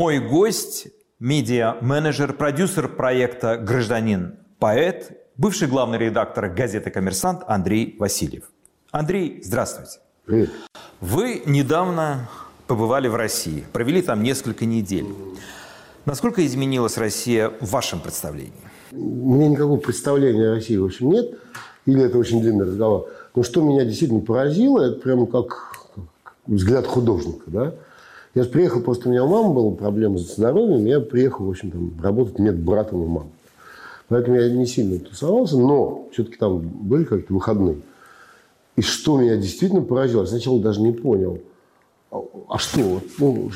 Мой гость – медиа-менеджер, продюсер проекта «Гражданин поэт», бывший главный редактор газеты «Коммерсант» Андрей Васильев. Андрей, здравствуйте. Привет. Вы недавно побывали в России, провели там несколько недель. Насколько изменилась Россия в вашем представлении? У меня никакого представления о России, в общем, нет. Или это очень длинный разговор. Но что меня действительно поразило, это прямо как взгляд художника. Да? Я же приехал, просто у меня у мамы была проблема с здоровьем, я приехал, в общем, там, работать медбратом у мамы. Поэтому я не сильно тусовался, но все-таки там были какие-то выходные. И что меня действительно поразило, я сначала даже не понял, а, а что, ну,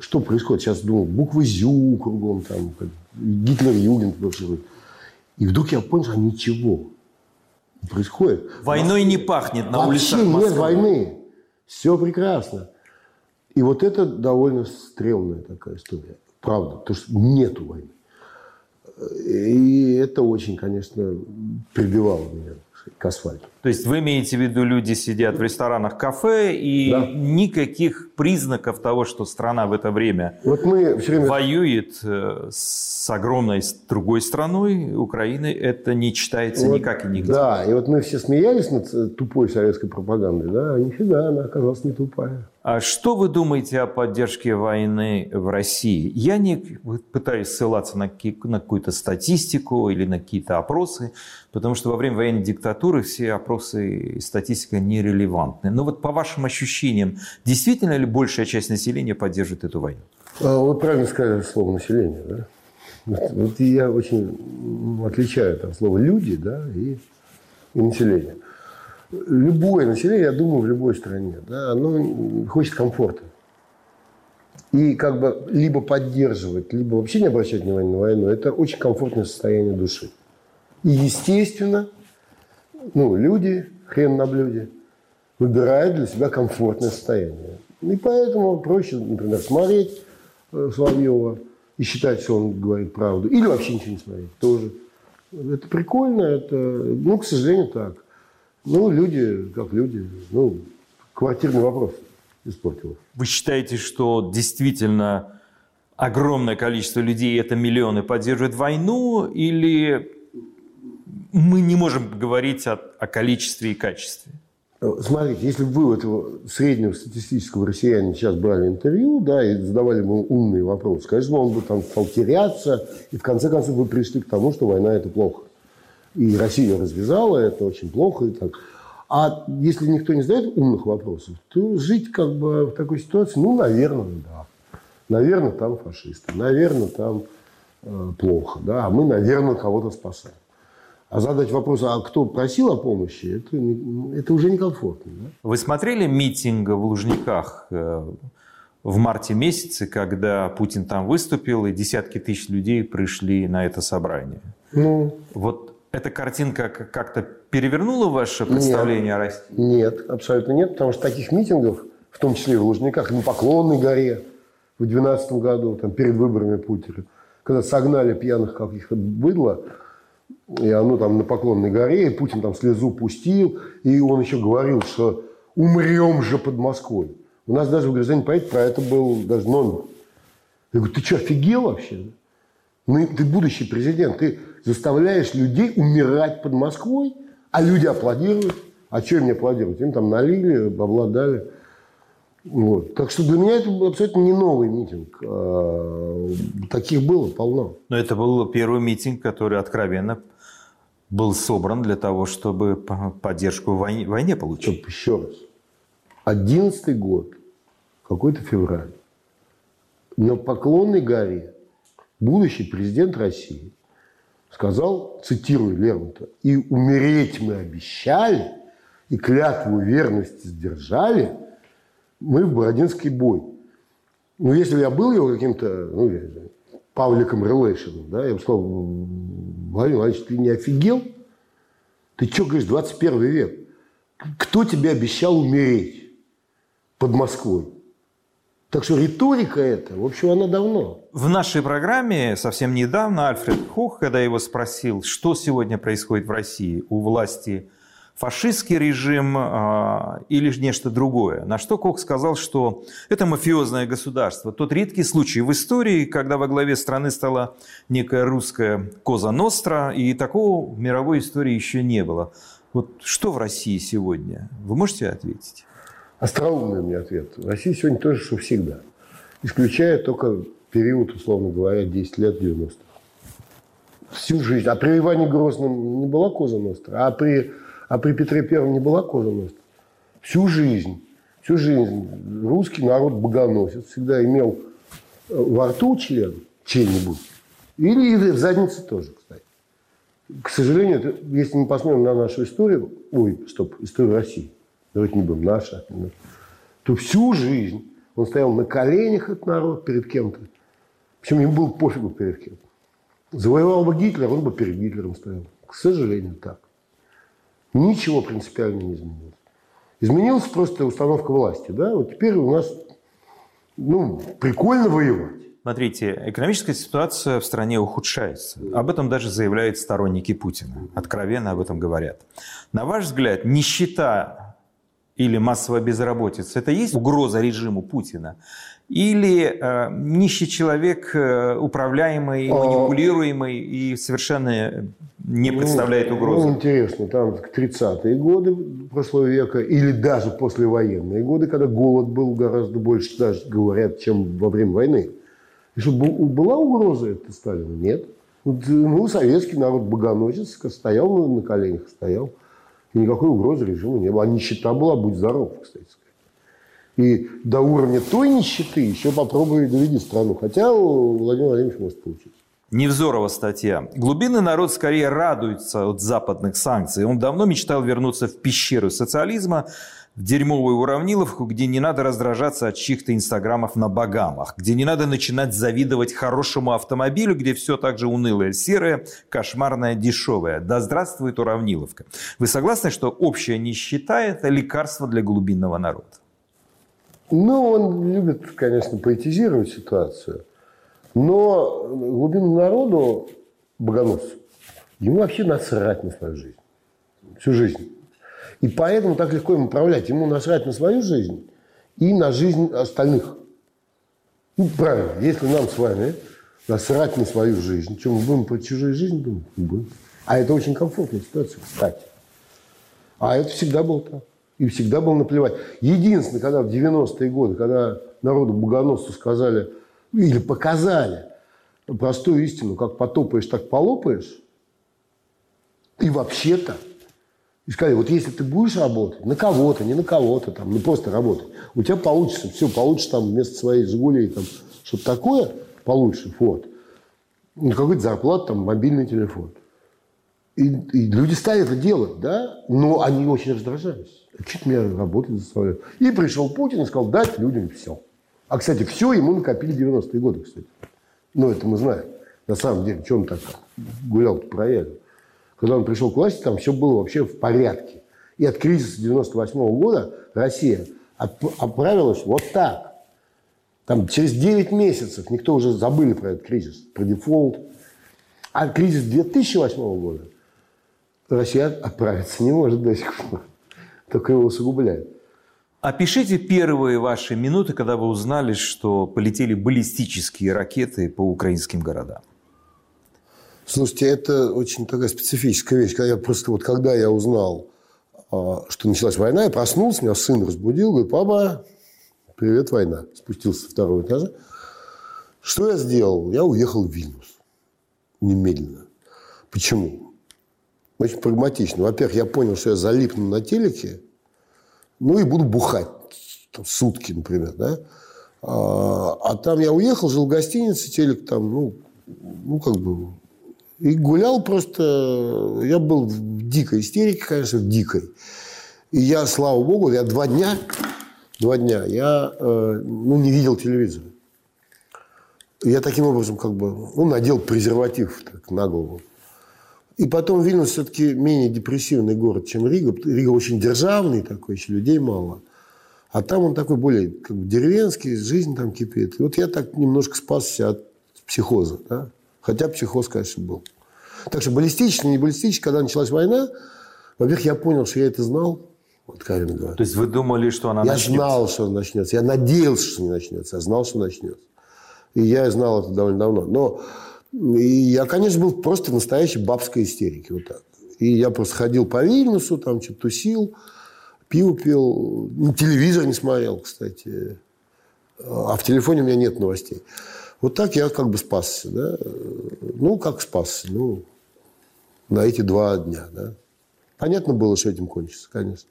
что происходит? Сейчас думал, буквы ЗЮ кругом, там, Гитлер-Югент. И вдруг я понял, что ничего происходит. Войной не пахнет на Вообще улицах Москвы. нет войны. Все прекрасно. И вот это довольно стрёмная такая история. Правда, потому что нету войны. И это очень, конечно, прибивало меня к асфальту. То есть вы имеете в виду, люди сидят в ресторанах, кафе, и Да. никаких признаков того, что страна в это время Вот мы все время... воюет э, с огромной другой страной, Украины, это не читается Вот, никак и нигде. Да, и вот мы все смеялись над э, тупой советской пропагандой, да, а нифига, она оказалась не тупая. А что вы думаете о поддержке войны в России? Я не пытаюсь ссылаться на какую-то статистику или на какие-то опросы, потому что во время военной диктатуры все опросы и статистика нерелевантны. Но вот по вашим ощущениям, действительно ли большая часть населения поддерживает эту войну? А, Вот правильно сказали слово население, да? Вот, вот я очень отличаю там слово люди, да, и, и население. Любое население, я думаю, в любой стране, да, оно хочет комфорта. И как бы либо поддерживать, либо вообще не обращать внимания на войну, это очень комфортное состояние души. И, естественно, ну, люди, хрен на блюде, выбирают для себя комфортное состояние. И поэтому проще, например, смотреть э, Соловьева и считать, что он говорит правду. Или вообще ничего не смотреть тоже. Это прикольно, это, ну, к сожалению, так. Ну, люди, как люди, ну, квартирный вопрос испортил. Вы считаете, что действительно огромное количество людей, это миллионы, поддерживают войну, или мы не можем говорить о, о количестве и качестве? Смотрите, если бы вы у этого среднего статистического россиянина сейчас брали интервью, да, и задавали ему умные вопросы, конечно, он бы там стал теряться, и в конце концов вы пришли к тому, что война – это плохо. И Россия развязала, это очень плохо. И так. А если никто не задает умных вопросов, то жить как бы в такой ситуации, ну, наверное, да. Наверное, там фашисты, наверное, там э, плохо, да, а мы, наверное, кого-то спасаем. А задать вопрос, а кто просил о помощи, это, это уже некомфортно. Да? Вы смотрели митинг в Лужниках э, в марте месяце, когда Путин там выступил, и десятки тысяч людей пришли на это собрание? Ну, Вот эта картинка как- как-то перевернула ваше представление о России? нет, абсолютно нет, потому что таких митингов, в том числе и в Лужниках, на Поклонной горе в 2012 году, там, перед выборами Путина, когда согнали пьяных каких-то быдло, и оно там на Поклонной горе, и Путин там слезу пустил, и он еще говорил, что умрем же под Москвой. У нас даже в «Гражданин поэт» про это был даже номер. Я говорю, ты что, офигел вообще? Ну, ты будущий президент, ты заставляешь людей умирать под Москвой, а люди аплодируют. А что им не аплодировать? Им там налили, бабла дали. Вот. Так что для меня это был абсолютно не новый митинг. А, Таких было полно. Но это был первый митинг, который откровенно был собран для того, чтобы по- поддержку в войне, войне получить. Чтоб еще раз. Одиннадцатый год, какой-то февраль, на Поклонной горе будущий президент России сказал, цитирую Лермонтова, «И умереть мы обещали, и клятву верности сдержали, мы в Бородинский бой». Ну, если бы я был его каким-то, ну, я Павликом Релейшином, да, я бы сказал, Владимир Владимирович, ты не офигел? Ты что говоришь, 21 век? Кто тебе обещал умереть под Москвой? Так что риторика эта, в общем, она давно. В нашей программе совсем недавно Альфред Хох, когда его спросил, что сегодня происходит в России, у власти фашистский режим а, или нечто другое. На что Кок сказал, что это мафиозное государство. Тот редкий случай в истории, когда во главе страны стала некая русская Коза Ностра, и такого в мировой истории еще не было. Вот что в России сегодня? Вы можете ответить? Остроумный у меня ответ. В России сегодня то же, что всегда. Исключая только период, условно говоря, 10 лет 90-х. Всю жизнь. А при Иване Грозном не была Коза Ностра, а при а при Петре Первом не была мост. Всю жизнь, всю жизнь русский народ богоносец всегда имел э, во рту член чей-нибудь. Или в заднице тоже, кстати. К сожалению, это, если мы посмотрим на нашу историю, ой, стоп, историю России, давайте не будем, наша, то всю жизнь он стоял на коленях, этот народ, перед кем-то. Причем ему было пофигу перед кем. Завоевал бы Гитлер, он бы перед Гитлером стоял. К сожалению, так. Ничего принципиально не изменилось. Изменилась просто установка власти. Да? Вот теперь у нас ну, прикольно воевать. Смотрите, экономическая ситуация в стране ухудшается. Об этом даже заявляют сторонники Путина. Откровенно об этом говорят. На ваш взгляд, нищета или массовая безработица – это есть угроза режиму Путина? Или э, нищий человек, э, управляемый, а. манипулируемый и совершенно не ну, представляет ну, угрозы? Ну, интересно, там 30-е годы прошлого века или даже послевоенные годы, когда голод был гораздо больше, даже говорят, чем во время войны. И что, была угроза это Сталина? Нет. Ну, советский народ богоносец стоял на коленях, стоял. Никакой угрозы режима не было. А нищета была, будь здоров, кстати и до уровня той нищеты еще попробуй доведи страну. Хотя у Владимира Владимировича может получиться. Невзорова статья. Глубинный народ скорее радуется от западных санкций. Он давно мечтал вернуться в пещеру социализма, в дерьмовую уравниловку, где не надо раздражаться от чьих-то инстаграмов на Багамах, где не надо начинать завидовать хорошему автомобилю, где все так же унылое, серое, кошмарное, дешевое. Да здравствует уравниловка. Вы согласны, что общая нищета – это лекарство для глубинного народа? Ну, он любит, конечно, поэтизировать ситуацию, но глубинному народу, богоносцу, ему вообще насрать на свою жизнь. Всю жизнь. И поэтому так легко им управлять. Ему насрать на свою жизнь и на жизнь остальных. Ну, правильно. Если нам с вами насрать на свою жизнь, чем мы будем про чужую жизнь думать? Будем. А это очень комфортная ситуация, кстати. А это всегда было так. И всегда было наплевать. Единственное, когда в 90-е годы, когда народу богоносцу сказали, или показали простую истину, как потопаешь, так полопаешь, и вообще-то, и сказали, вот если ты будешь работать на кого-то, не на кого-то, там, не просто работать, у тебя получится, все, получишь там вместо своей «Жигулей» там что-то такое, получше, вот, ну, какую-то зарплату, там, мобильный телефон. И, и люди стали это делать, да, но они очень раздражались. Чуть меня работать заставляют. И пришел Путин и сказал, дать людям все. А, кстати, все ему накопили 90-е годы, кстати. Ну, это мы знаем. На самом деле, что он так гулял по роялю. Когда он пришел к власти, там все было вообще в порядке. И от кризиса 98 -го года Россия оправилась вот так. Там через 9 месяцев никто уже забыли про этот кризис, про дефолт. А кризис 2008 года Россия отправиться не может до сих пор только его усугубляет. Опишите первые ваши минуты, когда вы узнали, что полетели баллистические ракеты по украинским городам. Слушайте, это очень такая специфическая вещь. Когда я просто вот когда я узнал, а, что началась война, я проснулся, меня сын разбудил, говорит, папа, привет, война. Спустился со второго этажа. Что я сделал? Я уехал в Вильнюс. Немедленно. Почему? Очень прагматично. Во-первых, я понял, что я залипну на телеке, ну и буду бухать там, сутки, например, да. А, а там я уехал, жил в гостинице, телек там, ну, ну как бы, и гулял просто, я был в дикой истерике, конечно, в дикой. И я, слава богу, я два дня, два дня я э, ну, не видел телевизора. Я таким образом как бы, ну, надел презерватив так, на голову. И потом Вильнюс все-таки менее депрессивный город, чем Рига. Рига очень державный такой, еще людей мало. А там он такой более как бы, деревенский, жизнь там кипит. И вот я так немножко спасся от психоза. Да? Хотя психоз, конечно, был. Так что баллистически, не баллистически, когда началась война, Во-первых, я понял, что я это знал, откровенно говоря. То есть вы думали, что она я начнется? знал, что она начнется. Я надеялся, что не начнется. Я знал, что начнется. И я знал это довольно давно. Но и я, конечно, был просто в настоящей бабской истерике. Вот так. И я просто ходил по Вильнюсу, там что-то тусил, пиво пил. Ну, телевизор не смотрел, кстати. А в телефоне у меня нет новостей. Вот так я как бы спасся. Да? Ну, как спасся? Ну, на эти два дня. Да? Понятно было, что этим кончится, конечно.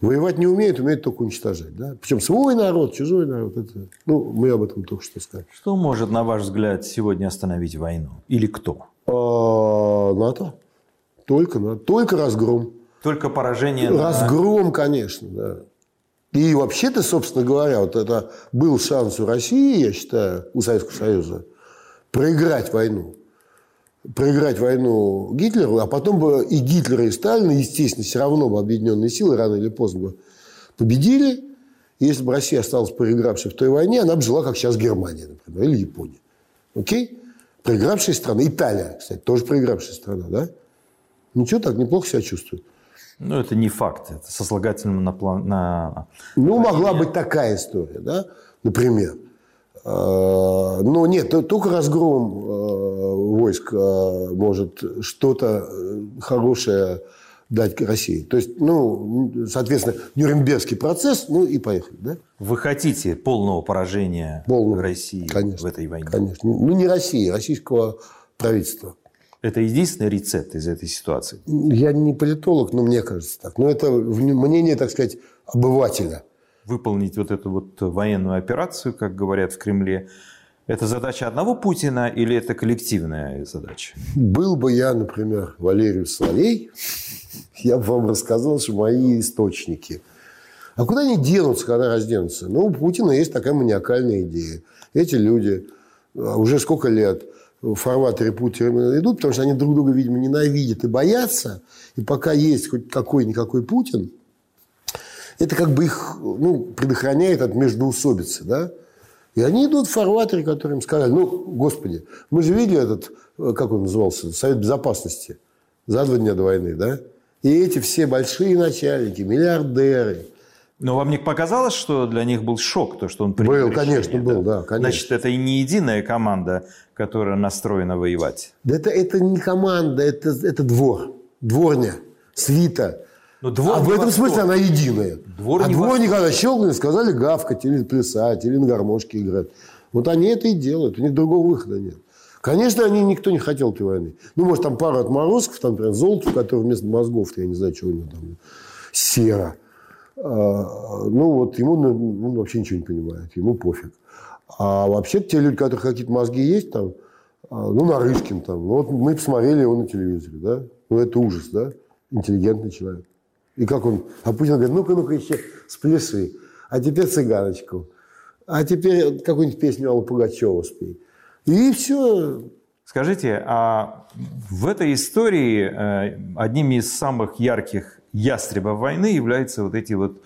Воевать не умеют, умеют только уничтожать. Да? Причем свой народ, чужой народ. Это, ну, мы об этом только что сказали. Что может, на ваш взгляд, сегодня остановить войну? Или кто? А, НАТО. Только НАТО. Только разгром. Только поражение... Разгром, конечно, да. И вообще-то, собственно говоря, вот это был шанс у России, я считаю, у Советского Союза, проиграть войну. Проиграть войну Гитлеру, а потом бы и Гитлер, и Сталин, естественно, все равно бы объединенные силы рано или поздно бы победили. И если бы Россия осталась проигравшей в той войне, она бы жила, как сейчас Германия, например, или Япония. Окей? Проигравшая страна. Италия, кстати, тоже проигравшая страна, да? Ничего так, неплохо себя чувствует. Ну, это не факт. Это сослагательным на... план, на... Ну, могла быть такая история, да? Например. А, но нет, только разгром а, войск а, может что-то э, хорошее дать России. То есть, ну, соответственно, Нюрнбергский процесс, ну и поехали, да? Вы хотите полного поражения полного, России конечно, в этой войне? Конечно. Ну, не России, российского правительства. Это единственный рецепт из этой ситуации? Я не политолог, но мне кажется так. Но это мнение, так сказать, обывателя. Выполнить вот эту вот военную операцию, как говорят в Кремле, это задача одного Путина или это коллективная задача? Был бы я, например, Валерий Соловей, я бы вам рассказал, что мои источники. А куда они денутся, когда разденутся? Ну, у Путина есть такая маниакальная идея. Эти люди а, уже сколько лет в фарватере Путина идут, потому что они друг друга, видимо, ненавидят и боятся. И пока есть хоть какой-никакой Путин, это как бы их ну, предохраняет от междоусобицы. Да? И они идут в фарватере, который им сказали, ну, господи, мы же видели этот, э, как он назывался, Совет Безопасности за два дня до войны, да? И эти все большие начальники, миллиардеры, но вам не показалось, что для них был шок, то, что он принял Был, решение, конечно, был, да, конечно. Значит, это и не единая команда, которая настроена воевать. Да это, это не команда, это, это двор, дворня, свита. Но двор а в этом смысле она единая. Двор а дворник, когда щелкнули, сказали гавкать или плясать, или на гармошке играть. Вот они это и делают, у них другого выхода нет. Конечно, они никто не хотел этой войны. Ну, может, там пару отморозков, там, например, Золотов, который вместо мозгов, я не знаю, что у него там, сера. А, ну, вот ему ну, он вообще ничего не понимает, ему пофиг. А вообще те люди, у которых какие-то мозги есть, там, а, ну, Нарышкин там, ну, вот мы посмотрели его на телевизоре, да, ну, это ужас, да, интеллигентный человек. И как он, а Путин говорит, ну-ка, ну-ка еще спляши, а теперь цыганочку, а теперь какую-нибудь песню Аллы Пугачева спей. И все. Скажите, а в этой истории э, одним из самых ярких ястребов войны являются вот эти вот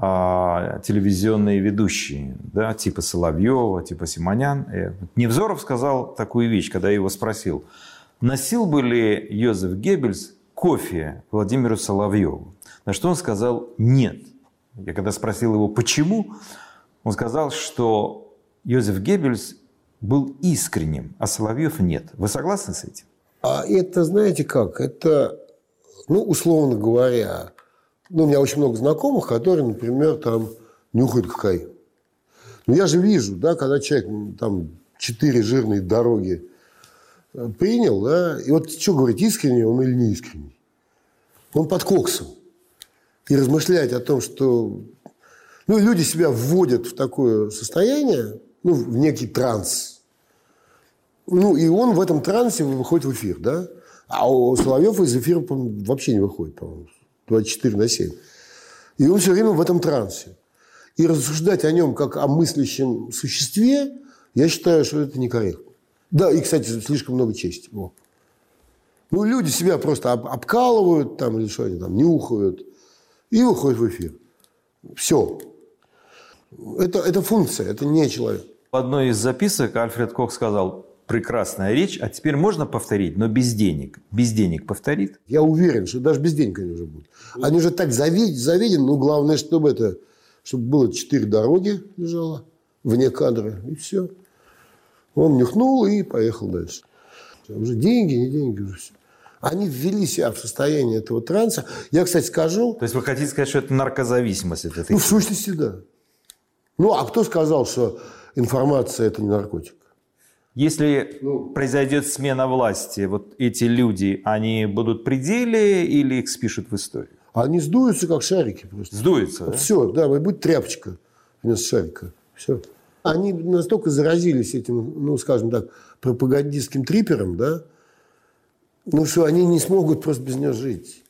а, телевизионные ведущие, да, типа Соловьева, типа Симонян. Э, Невзоров сказал такую вещь, когда я его спросил, носил бы ли Йозеф Геббельс кофе Владимиру Соловьеву? На что он сказал «нет». Я когда спросил его, почему, он сказал, что Йозеф Геббельс был искренним, а Соловьев нет. Вы согласны с этим? А это, знаете как, это ну, условно говоря, ну, у меня очень много знакомых, которые, например, там нюхают кокаин. Ну, я же вижу, да, когда человек там четыре жирные дороги принял, да, и вот что говорить, искренний он или не искренний? Он под коксом. И размышлять о том, что ну, люди себя вводят в такое состояние, ну, в некий транс. Ну, и он в этом трансе выходит в эфир, да? А у Соловьев из эфира вообще не выходит, по-моему, 24 на 7. И он все время в этом трансе. И рассуждать о нем как о мыслящем существе, я считаю, что это некорректно. Да, и, кстати, слишком много чести. О. Ну, люди себя просто об, обкалывают там, или что они там, нюхают, и выходят в эфир. Все. Это, это функция, это не человек. В одной из записок Альфред Кох сказал, прекрасная речь, а теперь можно повторить, но без денег. Без денег повторит? Я уверен, что даже без денег они уже будут. Они уже так заведены, ну, главное, чтобы это, чтобы было четыре дороги лежало вне кадра, и все. Он нюхнул и поехал дальше. Уже деньги, не деньги, уже все. Они ввели себя в состояние этого транса. Я, кстати, скажу... То есть вы хотите сказать, что это наркозависимость? Это ну, в сущности, да. Ну, а кто сказал, что информация – это не наркотик? Если ну, произойдет смена власти, вот эти люди, они будут при деле или их спишут в историю? Они сдуются, как шарики просто. Сдуются, да? Все, да, будет тряпочка вместо шарика. Все. Они настолько заразились этим, ну, скажем так, пропагандистским трипером, да, ну, что они не смогут просто без него жить.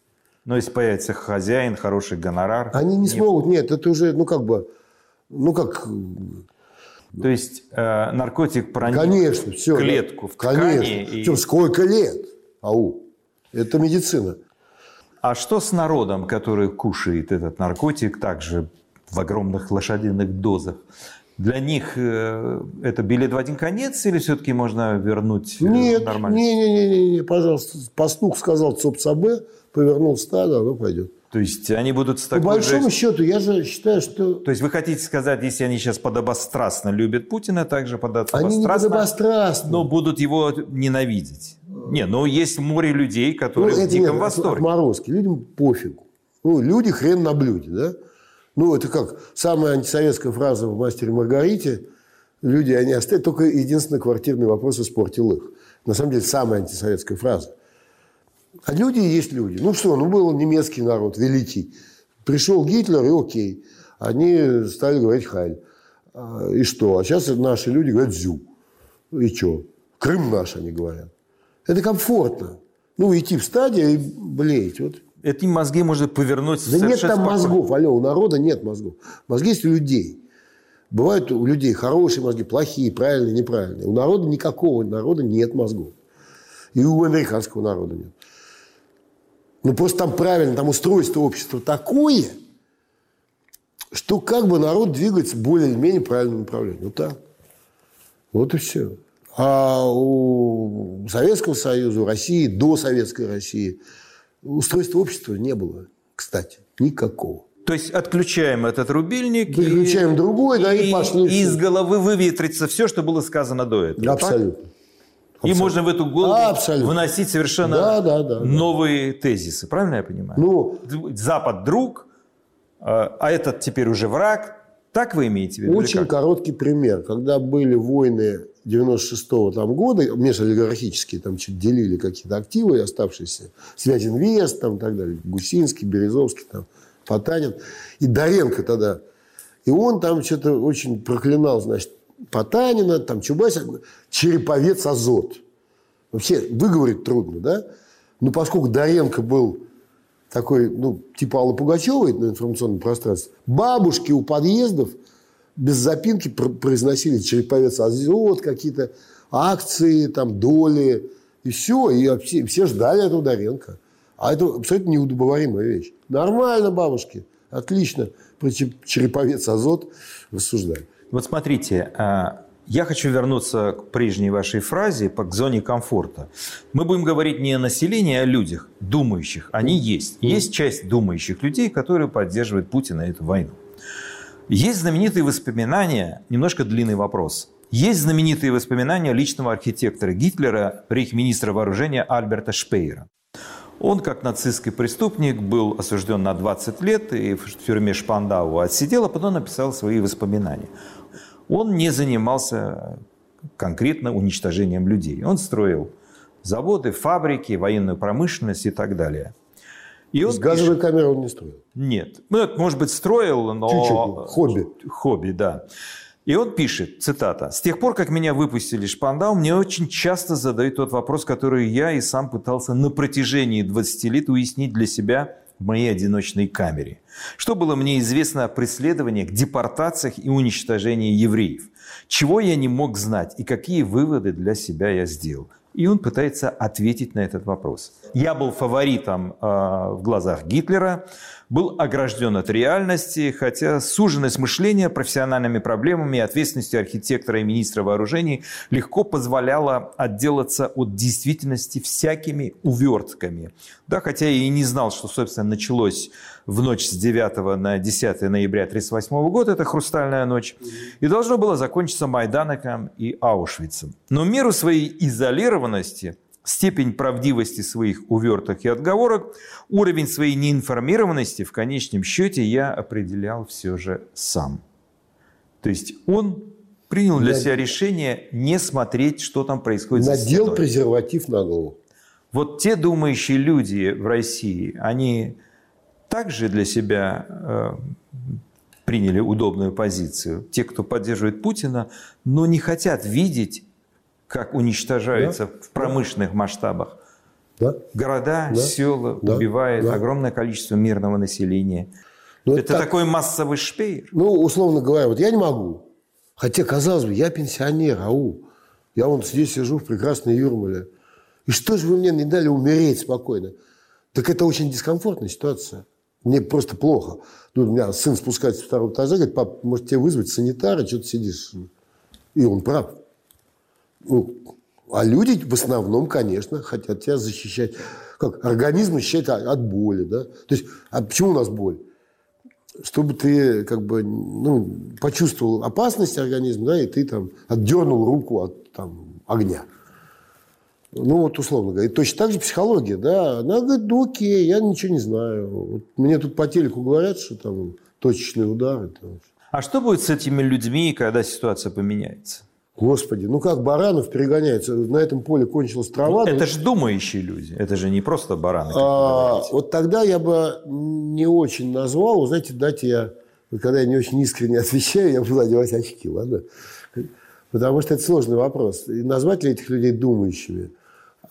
Но если появится хозяин, хороший гонорар... Они не, не смогут, нет, это уже, ну, как бы, ну, как то есть э, наркотик проник конечно, все, клетку, да, в ткани. Конечно. И... Причем сколько лет? Ау. Это медицина. А что с народом, который кушает этот наркотик также в огромных лошадиных дозах? Для них э, это билет в один конец или все-таки можно вернуть э, нет, нормально? Нет, нет, нет, нет, не, пожалуйста. Пастух сказал ЦОП-ЦАБ, повернул стадо, оно пойдет. То есть они будут с такой По большому же... счету, я же считаю, что... То есть вы хотите сказать, если они сейчас подобострастно любят Путина, также подобострастно... Они не подобострастно. Но будут его ненавидеть. Не, но есть море людей, которые ну, в диком нет, восторге. Отморозки. Людям пофигу. Ну, люди хрен на блюде, да? Ну, это как самая антисоветская фраза в «Мастере Маргарите». Люди, они оставят, только единственный квартирный вопрос испортил их. На самом деле, самая антисоветская фраза. А люди есть люди. Ну что, ну был немецкий народ великий. Пришел Гитлер, и окей. Они стали говорить «Хайль». А, и что? А сейчас наши люди говорят «Зю». И что? Крым наш, они говорят. Это комфортно. Ну, идти в стадию и блеять. Вот. Эти мозги можно повернуть Да нет там спокойно. мозгов, алло, у народа нет мозгов. Мозги есть у людей. Бывают у людей хорошие мозги, плохие, правильные, неправильные. У народа никакого народа нет мозгов. И у американского народа нет. Ну, просто там правильно, там устройство общества такое, что как бы народ двигается более или менее правильном направлении. Вот так. Вот и все. А у Советского Союза, у России, до Советской России, устройства общества не было, кстати, никакого. То есть отключаем этот рубильник. Выключаем и, другой, да, и, и пошли. И из головы выветрится все, что было сказано до этого. Абсолютно. Так? И можно в эту голову Абсолютно. выносить совершенно да, да, да, новые да. тезисы. Правильно я понимаю? Ну, Запад друг, а, а этот теперь уже враг. Так вы имеете в виду? Очень короткий пример. Когда были войны 96-го там года, межолигархические, там что-то делили какие-то активы оставшиеся, Связинвест, там так далее, Гусинский, Березовский, там, Потанин, и Доренко тогда. И он там что-то очень проклинал, значит, Потанина, там Чубайса, Череповец Азот. Вообще выговорить трудно, да? Но поскольку Доренко был такой, ну, типа Аллы Пугачевой на информационном пространстве, бабушки у подъездов без запинки произносили Череповец Азот, какие-то акции, там, доли, и все. И все, все ждали этого Доренко. А это абсолютно неудобоваримая вещь. Нормально, бабушки. Отлично. Про Череповец Азот рассуждали. Вот смотрите, а, я хочу вернуться к прежней вашей фразе по к зоне комфорта. Мы будем говорить не о населении, а о людях, думающих. Они есть. Есть часть думающих людей, которые поддерживают Путина эту войну. Есть знаменитые воспоминания, немножко длинный вопрос. Есть знаменитые воспоминания личного архитектора Гитлера, рейхминистра вооружения Альберта Шпейера. Он, как нацистский преступник, был осужден на 20 лет и в тюрьме Шпандау отсидел, а потом написал свои воспоминания он не занимался конкретно уничтожением людей. Он строил заводы, фабрики, военную промышленность и так далее. И он газовые пишет... камеры он не строил? Нет. Ну, может быть, строил, но... Чуть-чуть. Хобби. Хобби, да. И он пишет, цитата, «С тех пор, как меня выпустили Шпандау, мне очень часто задают тот вопрос, который я и сам пытался на протяжении 20 лет уяснить для себя в моей одиночной камере. Что было мне известно о преследованиях, депортациях и уничтожении евреев? Чего я не мог знать и какие выводы для себя я сделал? И он пытается ответить на этот вопрос. Я был фаворитом э, в глазах Гитлера, был огражден от реальности, хотя суженность мышления профессиональными проблемами и ответственностью архитектора и министра вооружений легко позволяла отделаться от действительности всякими увертками. Да, хотя я и не знал, что, собственно, началось в ночь с 9 на 10 ноября 1938 года, это «Хрустальная ночь», и должно было закончиться Майданоком и Аушвицем. Но меру своей изолированности – степень правдивости своих уверток и отговорок, уровень своей неинформированности в конечном счете я определял все же сам. То есть он принял для себя решение не смотреть, что там происходит Надел за презерватив на голову. Вот те думающие люди в России, они также для себя э, приняли удобную позицию. Те, кто поддерживает Путина, но не хотят видеть как уничтожается да? в промышленных масштабах. Да? Города, да? села да? убивает да? огромное количество мирного населения. Но ну, это так, такой массовый шпеер. Ну, условно говоря, вот я не могу. Хотя, казалось бы, я пенсионер, ау. Я вон здесь сижу в прекрасной Юрмале. И что же вы мне не дали умереть спокойно? Так это очень дискомфортная ситуация. Мне просто плохо. Ну, у меня сын спускается с второго этажа, говорит, пап, может тебе вызвать санитара, что ты сидишь? И он прав. Ну, а люди в основном, конечно, хотят тебя защищать. Как организм защищает от боли. Да? То есть, а почему у нас боль? Чтобы ты как бы ну, почувствовал опасность организма, да, и ты там отдернул руку от там, огня. Ну, вот условно говоря. И точно так же психология, да. Она говорит, ну окей, я ничего не знаю. Вот мне тут по телеку говорят, что там точечные удары. Там. А что будет с этими людьми, когда ситуация поменяется? Господи, ну как баранов перегоняется? На этом поле кончилась трава. Ну, это же думающие люди, это же не просто бараны. А, вот тогда я бы не очень назвал, знаете, дайте я, когда я не очень искренне отвечаю, я буду одевать очки, ладно? Потому что это сложный вопрос. И назвать ли этих людей думающими?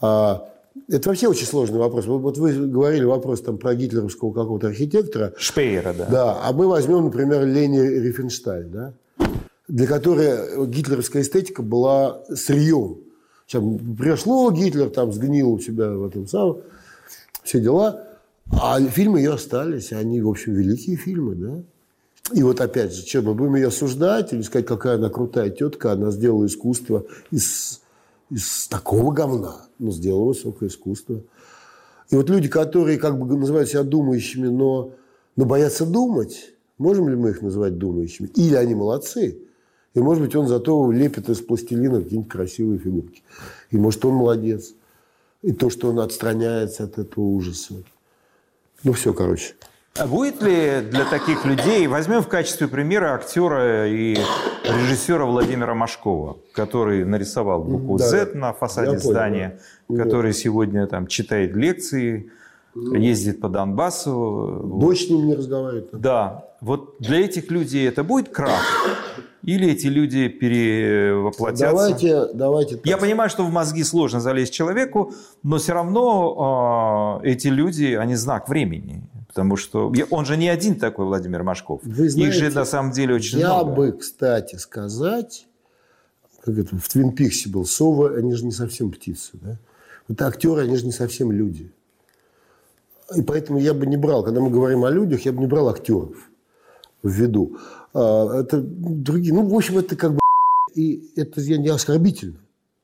А, это вообще очень сложный вопрос. Вот вы говорили вопрос там про гитлеровского какого-то архитектора. Шпеера, да. Да, а мы возьмем, например, Лени Рифеншталь, да? Для которой гитлеровская эстетика была сырьем. Сейчас пришло, Гитлер там сгнил у себя в этом самом, все дела. А фильмы ее остались, они, в общем, великие фильмы, да. И вот опять же, что, мы будем ее осуждать или сказать, какая она крутая тетка, она сделала искусство из, из такого говна, но сделала высокое искусство. И вот люди, которые как бы называют себя думающими, но, но боятся думать, можем ли мы их называть думающими? Или они молодцы, и, может быть, он зато лепит из пластилина какие-нибудь красивые фигурки. И, может, он молодец. И то, что он отстраняется от этого ужаса. Ну, все, короче. А будет ли для таких людей, возьмем в качестве примера актера и режиссера Владимира Машкова, который нарисовал букву да, Z на фасаде здания, понял, который да. сегодня там читает лекции, ездит по Донбассу. Дочь с ним не разговаривает. Да. Вот для этих людей это будет крах? Или эти люди перевоплотятся? Давайте, давайте. Так. Я понимаю, что в мозги сложно залезть человеку, но все равно э, эти люди, они знак времени. Потому что он же не один такой, Владимир Машков. Вы знаете, Их же на самом деле очень я много. Я бы, кстати, сказать, как это в Твин Пиксе был, совы, они же не совсем птицы. Да? Вот актеры, они же не совсем люди. И поэтому я бы не брал, когда мы говорим о людях, я бы не брал актеров в виду. А, это другие. Ну, в общем, это как бы... И это я не оскорбительно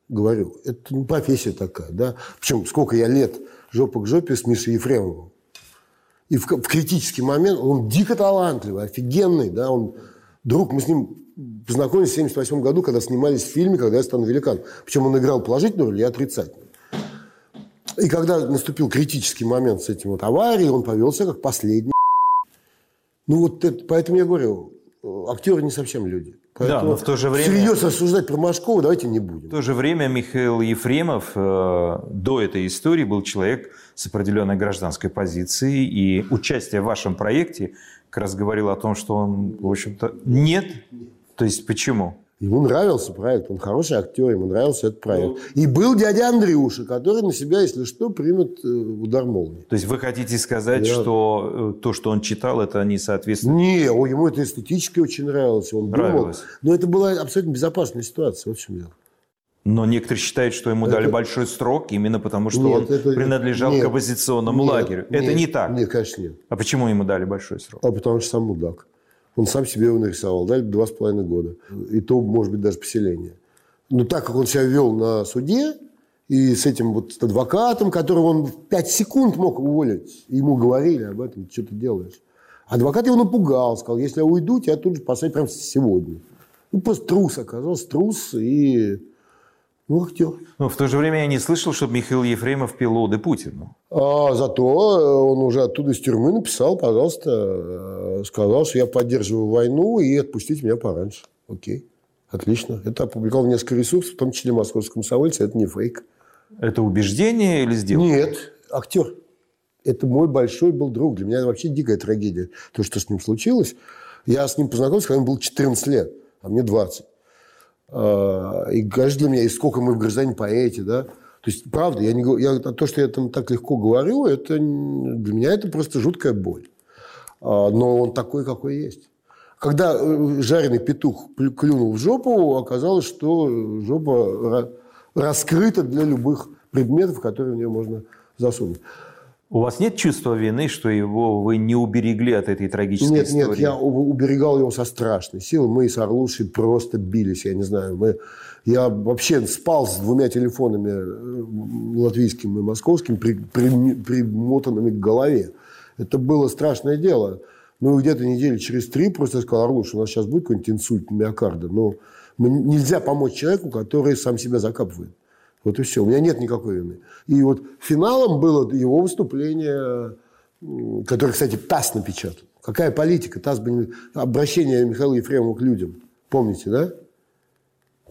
говорю. Это ну, профессия такая, да. Причем сколько я лет жопа к жопе с Мишей Ефремовым. И в, в критический момент он дико талантливый, офигенный, да, он друг, мы с ним познакомились в 78 году, когда снимались в фильме «Когда я стану великан». Причем он играл положительную роль, я отрицательную. И когда наступил критический момент с этим вот аварией, он повелся как последний. Ну вот это, поэтому я говорю, актеры не совсем люди. Поэтому да, но в то же время... Всерьез рассуждать про Машкова давайте не будем. В то же время Михаил Ефремов э, до этой истории был человек с определенной гражданской позицией, и участие в вашем проекте как раз говорил о том, что он, в общем-то, нет. То есть почему? Ему нравился проект, он хороший актер, ему нравился этот проект. Ну, и был дядя Андрюша, который на себя, если что, примет э, удар молнии. То есть вы хотите сказать, Я... что э, то, что он читал, это не соответствует? Не, ему это эстетически очень нравилось, он нравилось. думал. Но это была абсолютно безопасная ситуация, в общем дело. Но некоторые считают, что ему это... дали большой срок именно потому, что нет, он это... принадлежал нет, к оппозиционному нет, лагерю. Нет, это не так. Нет, конечно, нет. А почему ему дали большой срок? А потому что сам мудак. Он сам себе его нарисовал. Дали два с половиной года. И то, может быть, даже поселение. Но так как он себя вел на суде, и с этим вот адвокатом, которого он в пять секунд мог уволить, ему говорили об этом, что ты делаешь. Адвокат его напугал, сказал, если я уйду, тебя тут же посадят прямо сегодня. Ну, просто трус оказался, трус и ну, актер. Но в то же время я не слышал, чтобы Михаил Ефремов пил оды Путину. А зато э, он уже оттуда из тюрьмы написал, пожалуйста, э, сказал, что я поддерживаю войну и отпустите меня пораньше. Окей. Отлично. Это опубликовал несколько ресурсов, в том числе «Московском комсомольце». Это не фейк. Это убеждение или сделка? Нет, актер. Это мой большой был друг. Для меня это вообще дикая трагедия. То, что с ним случилось. Я с ним познакомился, когда ему было 14 лет, а мне 20. А, и, конечно, для меня, и сколько мы в «Граждане поэте», да. То есть, правда, я не, я, то, что я там так легко говорю, это для меня это просто жуткая боль. А, но он такой, какой есть. Когда э, жареный петух клюнул в жопу, оказалось, что жопа раскрыта для любых предметов, которые в нее можно засунуть. У вас нет чувства вины, что его вы не уберегли от этой трагической нет, истории? Нет, нет, я уберегал его со страшной силой. Мы с Орлушей просто бились, я не знаю. Мы, я вообще спал с двумя телефонами э, латвийским и московским, при, при, примотанными к голове. Это было страшное дело. Ну, где-то недели через три просто сказал, Орлуш, у нас сейчас будет какой-нибудь инсульт миокарда. Но нельзя помочь человеку, который сам себя закапывает. Вот и все. У меня нет никакой вины. И вот финалом было его выступление, которое, кстати, ТАСС напечатал. Какая политика? ТАСС бы не... Обращение Михаила Ефремова к людям. Помните, да?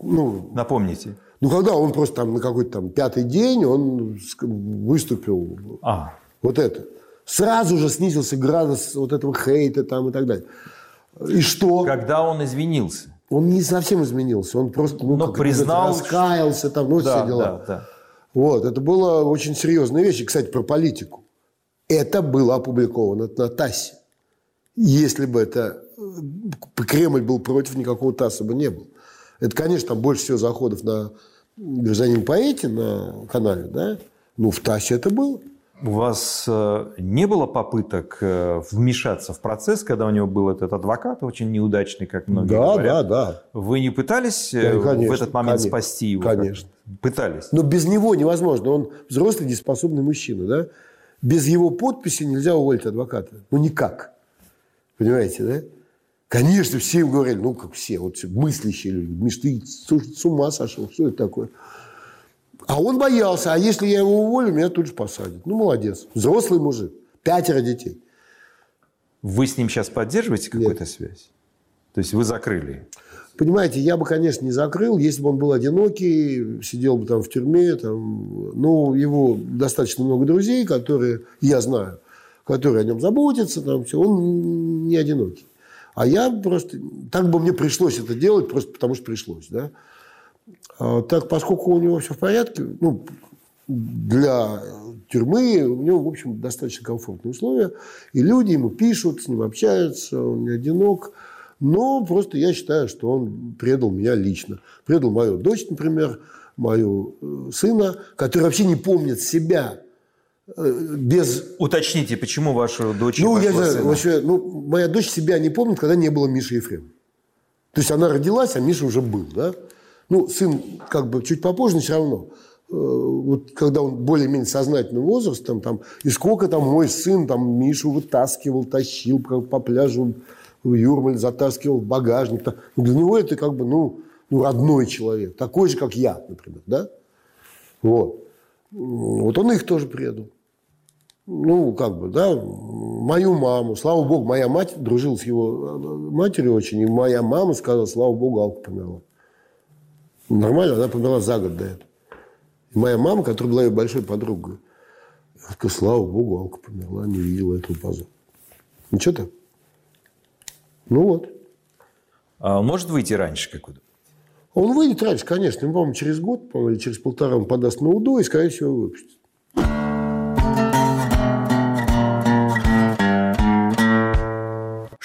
Ну, Напомните. Ну, когда он просто там на какой-то там пятый день, он выступил. А. Вот это. Сразу же снизился градус вот этого хейта там и так далее. И что? Когда он извинился. Он не совсем изменился, он просто ну, Но признал, раскаялся, там, ну, да, все дела. Да, да. Вот, это было очень серьезная вещь. И, кстати, про политику. Это было опубликовано на ТАССе. Если бы это э, Кремль был против, никакого ТАССа бы не было. Это, конечно, там больше всего заходов на гражданин поэте на канале, да? Ну, в ТАССе это было. У вас э, не было попыток э, вмешаться в процесс, когда у него был этот адвокат, очень неудачный, как многие да, говорят? Да, да, Вы не пытались э, да, конечно, в этот момент конечно, спасти его? Конечно. Пытались. Но без него невозможно. Он взрослый, дееспособный мужчина. Да? Без его подписи нельзя уволить адвоката. Ну, никак. Понимаете, да? Конечно, все им говорили, ну, как все, вот все, мыслящие люди. Миш, ты с ума сошел, что это такое? А он боялся, а если я его уволю, меня тут же посадят. Ну, молодец. Взрослый мужик. Пятеро детей. Вы с ним сейчас поддерживаете какую-то связь? То есть вы закрыли? Понимаете, я бы, конечно, не закрыл, если бы он был одинокий, сидел бы там в тюрьме. Там, ну, его достаточно много друзей, которые, я знаю, которые о нем заботятся. Там, все. Он не одинокий. А я просто... Так бы мне пришлось это делать, просто потому что пришлось. Да? А, так, поскольку у него все в порядке, ну, для тюрьмы у него, в общем, достаточно комфортные условия. И люди ему пишут, с ним общаются, он не одинок. Но просто я считаю, что он предал меня лично. Предал мою дочь, например, мою э, сына, который вообще не помнит себя э, без... Уточните, почему вашу дочь ну, я знаю, вообще, ну, моя дочь себя не помнит, когда не было Миши Ефрема. То есть она родилась, а Миша уже был, да? Ну, сын как бы чуть попозже, но все равно. Э, вот когда он более-менее сознательный возраст, там, там, и сколько там мой сын там Мишу вытаскивал, тащил по пляжу в Юрмаль, затаскивал в багажник. Ну, для него это как бы, ну, ну, родной человек. Такой же, как я, например, да? Вот. Вот он их тоже предал. Ну, как бы, да, мою маму. Слава богу, моя мать дружила с его э, матерью очень. И моя мама сказала, слава богу, Алка померла. Нормально, она померла за год до этого. И моя мама, которая была ее большой подругой, я сказала, слава богу, Алка померла, не видела этого позора. Что то Ну вот. А он может выйти раньше, как вы Он выйдет раньше, конечно. По-моему, через год, по или через полтора он подаст на УДО и, скорее всего, выпустит.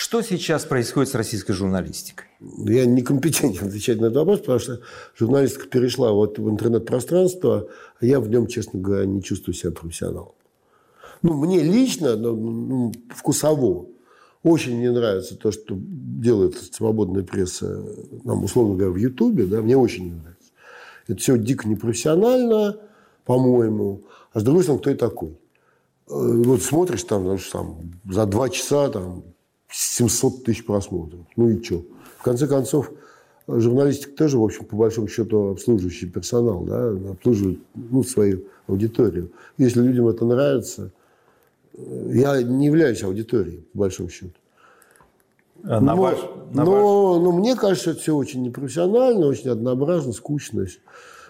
Что сейчас происходит с российской журналистикой? Я некомпетентен отвечать на этот вопрос, потому что журналистика перешла вот в интернет-пространство, а я в нем, честно говоря, не чувствую себя профессионалом. Ну, мне лично, ну, вкусово, очень не нравится то, что делает свободная пресса, нам, условно говоря, в Ютубе, да, мне очень не нравится. Это все дико непрофессионально, по-моему. А с другой стороны, кто я такой? Э, вот смотришь там, знаешь, там за два часа там 700 тысяч просмотров. Ну и что? В конце концов, журналистика тоже, в общем, по большому счету, обслуживающий персонал, да, обслуживает ну, свою аудиторию. Если людям это нравится, э, я не являюсь аудиторией, по большому счету. А на но, ваш, на но, ваш... но мне кажется, это все очень непрофессионально, очень однообразно, скучно.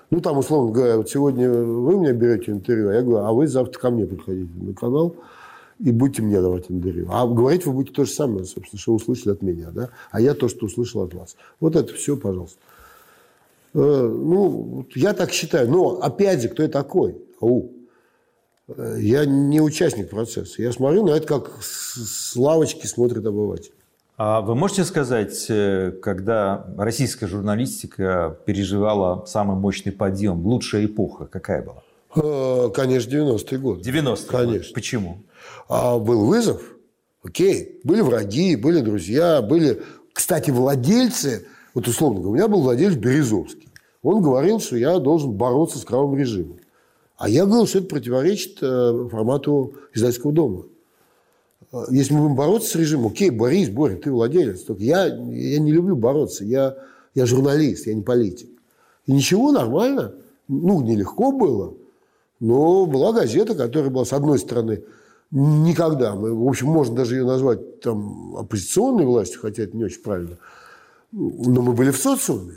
Ну, там, условно говоря, вот сегодня вы меня берете интервью, а я говорю, а вы завтра ко мне приходите на канал и будете мне давать интервью. А говорить вы будете то же самое, собственно, что услышали от меня, да? А я то, что услышал от вас. Вот это все, пожалуйста. Э, ну, я так считаю. Но, опять же, кто я такой? Ау. Э, я не участник процесса. Я смотрю на это, как с лавочки смотрит обыватель. А вы можете сказать, э, когда российская журналистика переживала самый мощный подъем, лучшая эпоха какая была? Э, конечно, 90-й год. 90-й Конечно. Почему? А был вызов. Окей. Были враги, были друзья, были, кстати, владельцы. Вот условно говоря, у меня был владелец Березовский. Он говорил, что я должен бороться с кровавым режимом. А я говорил, что это противоречит э, формату издательского дома. А, если мы будем бороться с режимом, окей, борись, Боря, ты владелец. Только я, я не люблю бороться. Я, я журналист, я не политик. И ничего, нормально. Ну, нелегко было. Но была газета, которая была, с одной стороны, никогда. В общем, можно даже ее назвать там, оппозиционной властью, хотя это не очень правильно. Но мы были в социуме.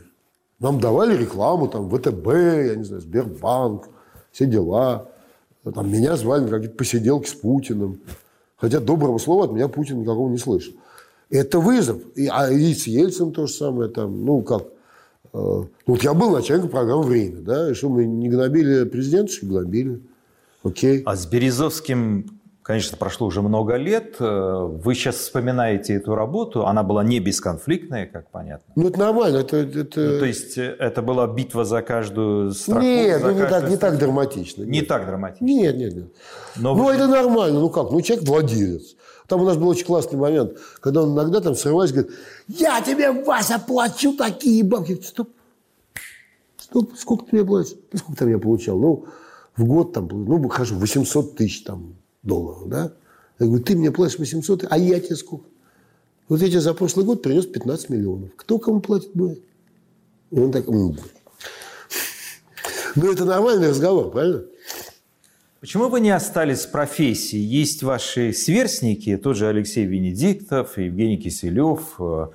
Нам давали рекламу, там, ВТБ, я не знаю, Сбербанк, все дела. Там, меня звали на какие-то посиделки с Путиным. Хотя доброго слова от меня Путин никакого не слышал. Это вызов. И, а и с Ельцином то же самое. Там, ну, как... Э, ну, вот я был начальником программы «Время». Да? И что, мы не гнобили президента? Что гнобили. Окей. А с Березовским Конечно, прошло уже много лет. Э, вы сейчас вспоминаете эту работу. Она была не бесконфликтная, как понятно. Ну, это нормально. Это, это... Ну, то есть, э, это была битва за каждую строку? Нет, ну, не, так, не так драматично. Не нет. так драматично? Нет, нет, нет. Но ну, вы... это нормально. Ну, как? Ну, человек владелец. Там у нас был очень классный момент, когда он иногда там срываясь, говорит, я тебе, Вася, плачу такие бабки. Стоп. Стоп. Сколько ты мне платишь? Ну, сколько там я получал? Ну, в год там, ну, хожу, 800 тысяч там долларов, да? Я говорю, ты мне платишь 800, а я тебе сколько? Вот я тебе за прошлый год принес 15 миллионов. Кто кому платит будет? И он так... Ну, это нормальный разговор, правильно? Почему вы не остались в профессии? Есть ваши сверстники, тот же Алексей Венедиктов, Евгений Киселев, э,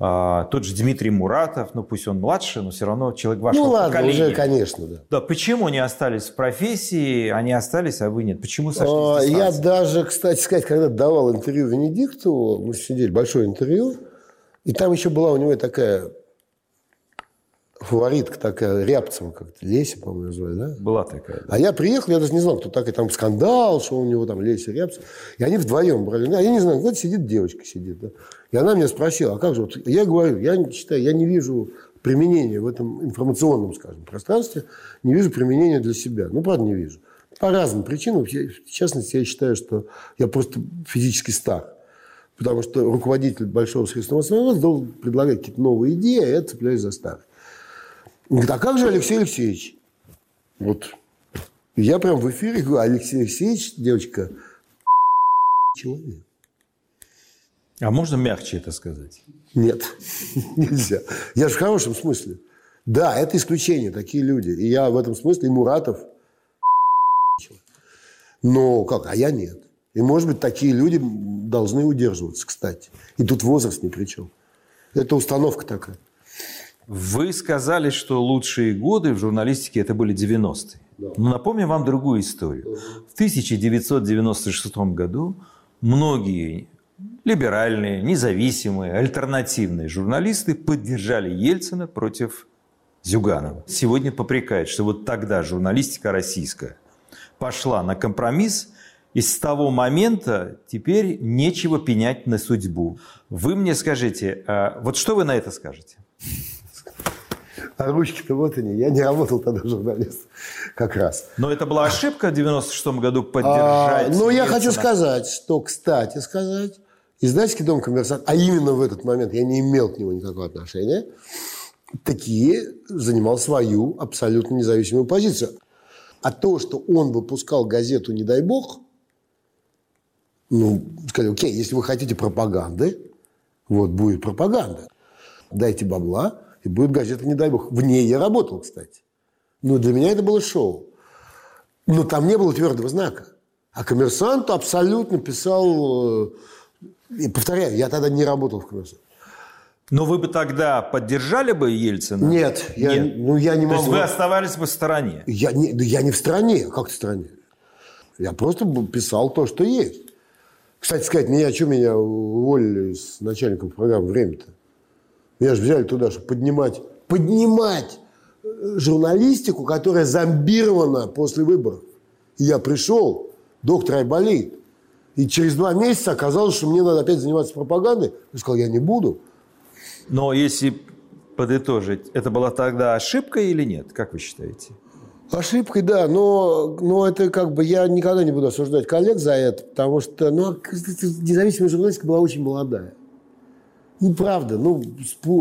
а, тот же Дмитрий Муратов, ну пусть он младше, но все равно человек вашего ну, ладно, поколения. уже, конечно, да. Да, почему не остались в профессии, они остались, а вы нет? Почему сошлись а, Я даже, кстати сказать, когда давал интервью Венедиктову, мы сидели, большое интервью, и там еще была у него такая фаворитка такая, Рябцева как-то, Леся, по-моему, звали, да? Была такая. Да. А я приехал, я даже не знал, кто такой, там скандал, что у него там Леся Рябцева. И они вдвоем брали. Ну, я не знаю, вот сидит девочка, сидит. Да? И она меня спросила, а как же, вот, я говорю, я считаю, я не вижу применения в этом информационном, скажем, пространстве, не вижу применения для себя. Ну, правда, не вижу. По разным причинам. В частности, я считаю, что я просто физически стар. Потому что руководитель большого основания должен предлагать какие-то новые идеи, а я цепляюсь за старые. Говорит, а как же Алексей Алексеевич? Вот. я прям в эфире говорю, Алексей Алексеевич, девочка, человек. А можно мягче это сказать? Нет, нельзя. Я же в хорошем смысле. Да, это исключение, такие люди. И я в этом смысле, и Муратов, но как, а я нет. И, может быть, такие люди должны удерживаться, кстати. И тут возраст ни при чем. Это установка такая. Вы сказали, что лучшие годы в журналистике это были 90-е. Да. Но напомню вам другую историю. В 1996 году многие либеральные, независимые, альтернативные журналисты поддержали Ельцина против Зюганова. Сегодня попрекают, что вот тогда журналистика российская пошла на компромисс И с того момента теперь нечего пенять на судьбу. Вы мне скажите, а вот что вы на это скажете? А ручки-то вот они. Я не работал тогда журналистом как раз. Но это была ошибка в 96 году поддержать. А, но я хочу сказать, что, кстати сказать, издательский дом «Коммерсант», а именно в этот момент я не имел к нему никакого отношения, такие занимал свою абсолютно независимую позицию. А то, что он выпускал газету «Не дай бог», ну, сказали, окей, если вы хотите пропаганды, вот будет пропаганда. Дайте бабла, и будет газета «Не дай бог». В ней я работал, кстати. Но для меня это было шоу. Но там не было твердого знака. А коммерсант абсолютно писал... Э, и повторяю, я тогда не работал в коммерсанте. Но вы бы тогда поддержали бы Ельцина? Нет, я, Нет. Ну, я не могу. То есть вы оставались бы в стороне? Я не, я не в стороне. Как в стороне? Я просто писал то, что есть. Кстати сказать, меня, что меня уволили с начальником программы «Время»-то? Меня же взяли туда, чтобы поднимать, поднимать э, журналистику, которая зомбирована после выборов. И я пришел, доктор Айболит, и через два месяца оказалось, что мне надо опять заниматься пропагандой. Я сказал, я не буду. Но если подытожить, это была тогда ошибка или нет? Как вы считаете? Ошибкой, да, но, но это как бы я никогда не буду осуждать коллег за это, потому что ну, независимая журналистика была очень молодая. Ну, правда, ну,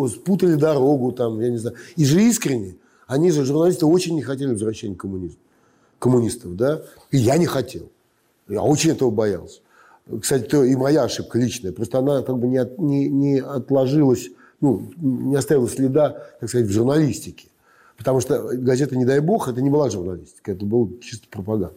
спутали дорогу там, я не знаю. И же искренне, они же, журналисты, очень не хотели возвращения коммунизма, коммунистов, да, и я не хотел. Я очень этого боялся. Кстати, то и моя ошибка личная, просто она как бы не, от, не, не отложилась, ну, не оставила следа, так сказать, в журналистике. Потому что газета «Не дай бог» это не была журналистика, это был чисто пропаганда.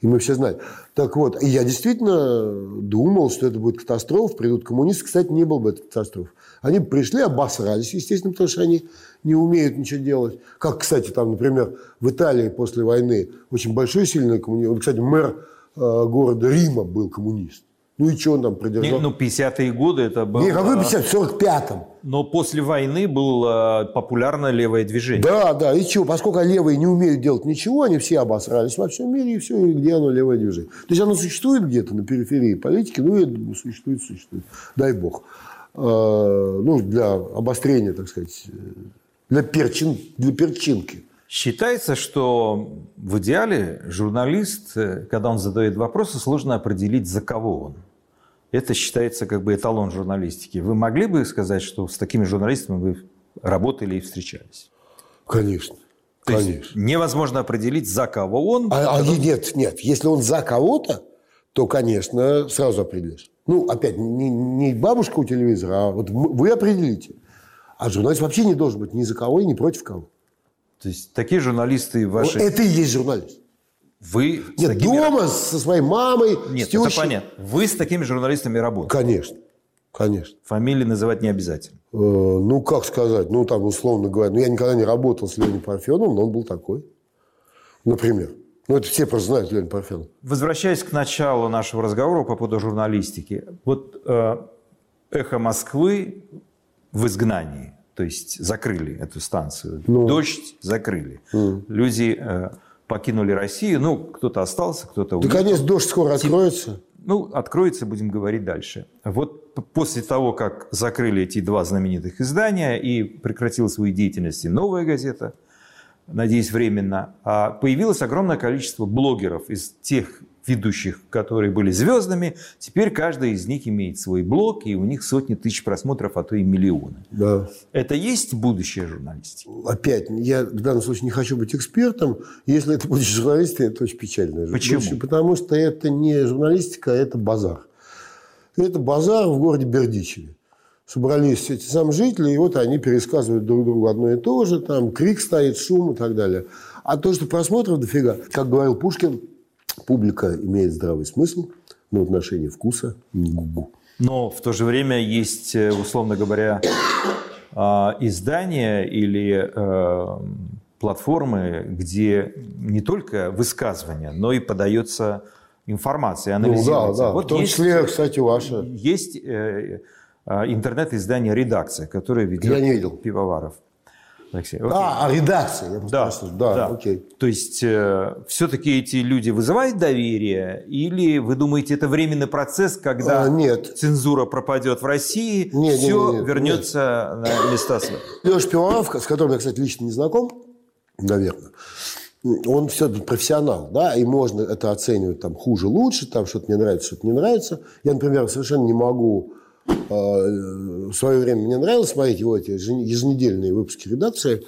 И мы все знаем. Так вот, и я действительно думал, что это будет катастрофа, придут коммунисты. Кстати, не был бы это катастроф. Они пришли, обосрались, естественно, потому что они не умеют ничего делать. Как, кстати, там, например, в Италии после войны очень большой сильный коммунист. Кстати, мэр э, города Рима был коммунист. Ну и что он там продержал? ну, 50-е годы это было... Не, какой 50 в 45-м. Но после войны было популярное левое движение. Да, да, и чего? Поскольку левые не умеют делать ничего, они все обосрались во всем мире, и все, и где оно левое движение. То есть оно существует где-то на периферии политики, ну, я думаю, существует, существует. Дай бог. А, ну, для обострения, так сказать, для, перчин, для перчинки. Считается, что в идеале журналист, э, когда он задает вопросы, сложно определить, за кого он. Это считается как бы эталон журналистики. Вы могли бы сказать, что с такими журналистами вы работали и встречались? Конечно. То Конечно. Есть невозможно определить, за кого он. А, а нет, нет. Если он за кого-то, то, конечно, сразу определишь. Ну, опять, не, не бабушка у телевизора, а вот вы определите. А журналист вообще не должен быть ни за кого и ни против кого. То есть такие журналисты ваши... Это и есть журналист. Вы Нет, такими... дома со своей мамой, Нет, с тещей. это понятно. Вы с такими журналистами работаете? Конечно. Конечно. Фамилии называть не обязательно. Э, ну, как сказать, ну, там, условно говоря, ну, я никогда не работал с Леонидом Парфеновым, но он был такой. Например. Ну, это все просто знают Леонид Парфенов. Возвращаясь к началу нашего разговора по поводу журналистики. Вот э, «Эхо Москвы» в изгнании. То есть закрыли эту станцию. Ну. «Дождь» закрыли. Mm. Люди... Э, покинули Россию. Ну, кто-то остался, кто-то уехал. Да, конечно, дождь скоро откроется. Ну, откроется, будем говорить дальше. Вот после того, как закрыли эти два знаменитых издания и прекратила свою деятельность и новая газета, надеюсь, временно, а появилось огромное количество блогеров из тех ведущих, которые были звездами, теперь каждый из них имеет свой блог, и у них сотни тысяч просмотров, а то и миллионы. Да. Это есть будущее журналистики? Опять, я в данном случае не хочу быть экспертом. Если это будет журналистика, это очень печально. Почему? Потому что это не журналистика, а это базар. Это базар в городе Бердичеве. Собрались эти самые жители, и вот они пересказывают друг другу одно и то же, там крик стоит, шум и так далее. А то, что просмотров дофига, как говорил Пушкин, Публика имеет здравый смысл, но отношение вкуса не гугу. Но в то же время есть, э, условно говоря, а, издания или э, платформы, где не только высказывания, но и подается информация, анализируется. Ну, да, да. Вот в том есть, числе, кстати, ваша. Есть э, интернет-издание «Редакция», которое ведет Я не видел. Пивоваров. Алексей. А, а редакция. Я Да, просто- да, да. окей. То есть э, все-таки эти люди вызывают доверие, или вы думаете, это временный процесс, когда А, нет. цензура пропадет в России, Нет, все нет, нет, вернется на места свои? Леша Пивоваров, с которым я, кстати, лично не знаком, наверное, он все профессионал, да, и можно это оценивать там хуже, лучше, там что-то мне нравится, что-то не нравится. Я, например, совершенно не могу в свое время мне нравилось смотреть его эти ежен- еженедельные выпуски редакции,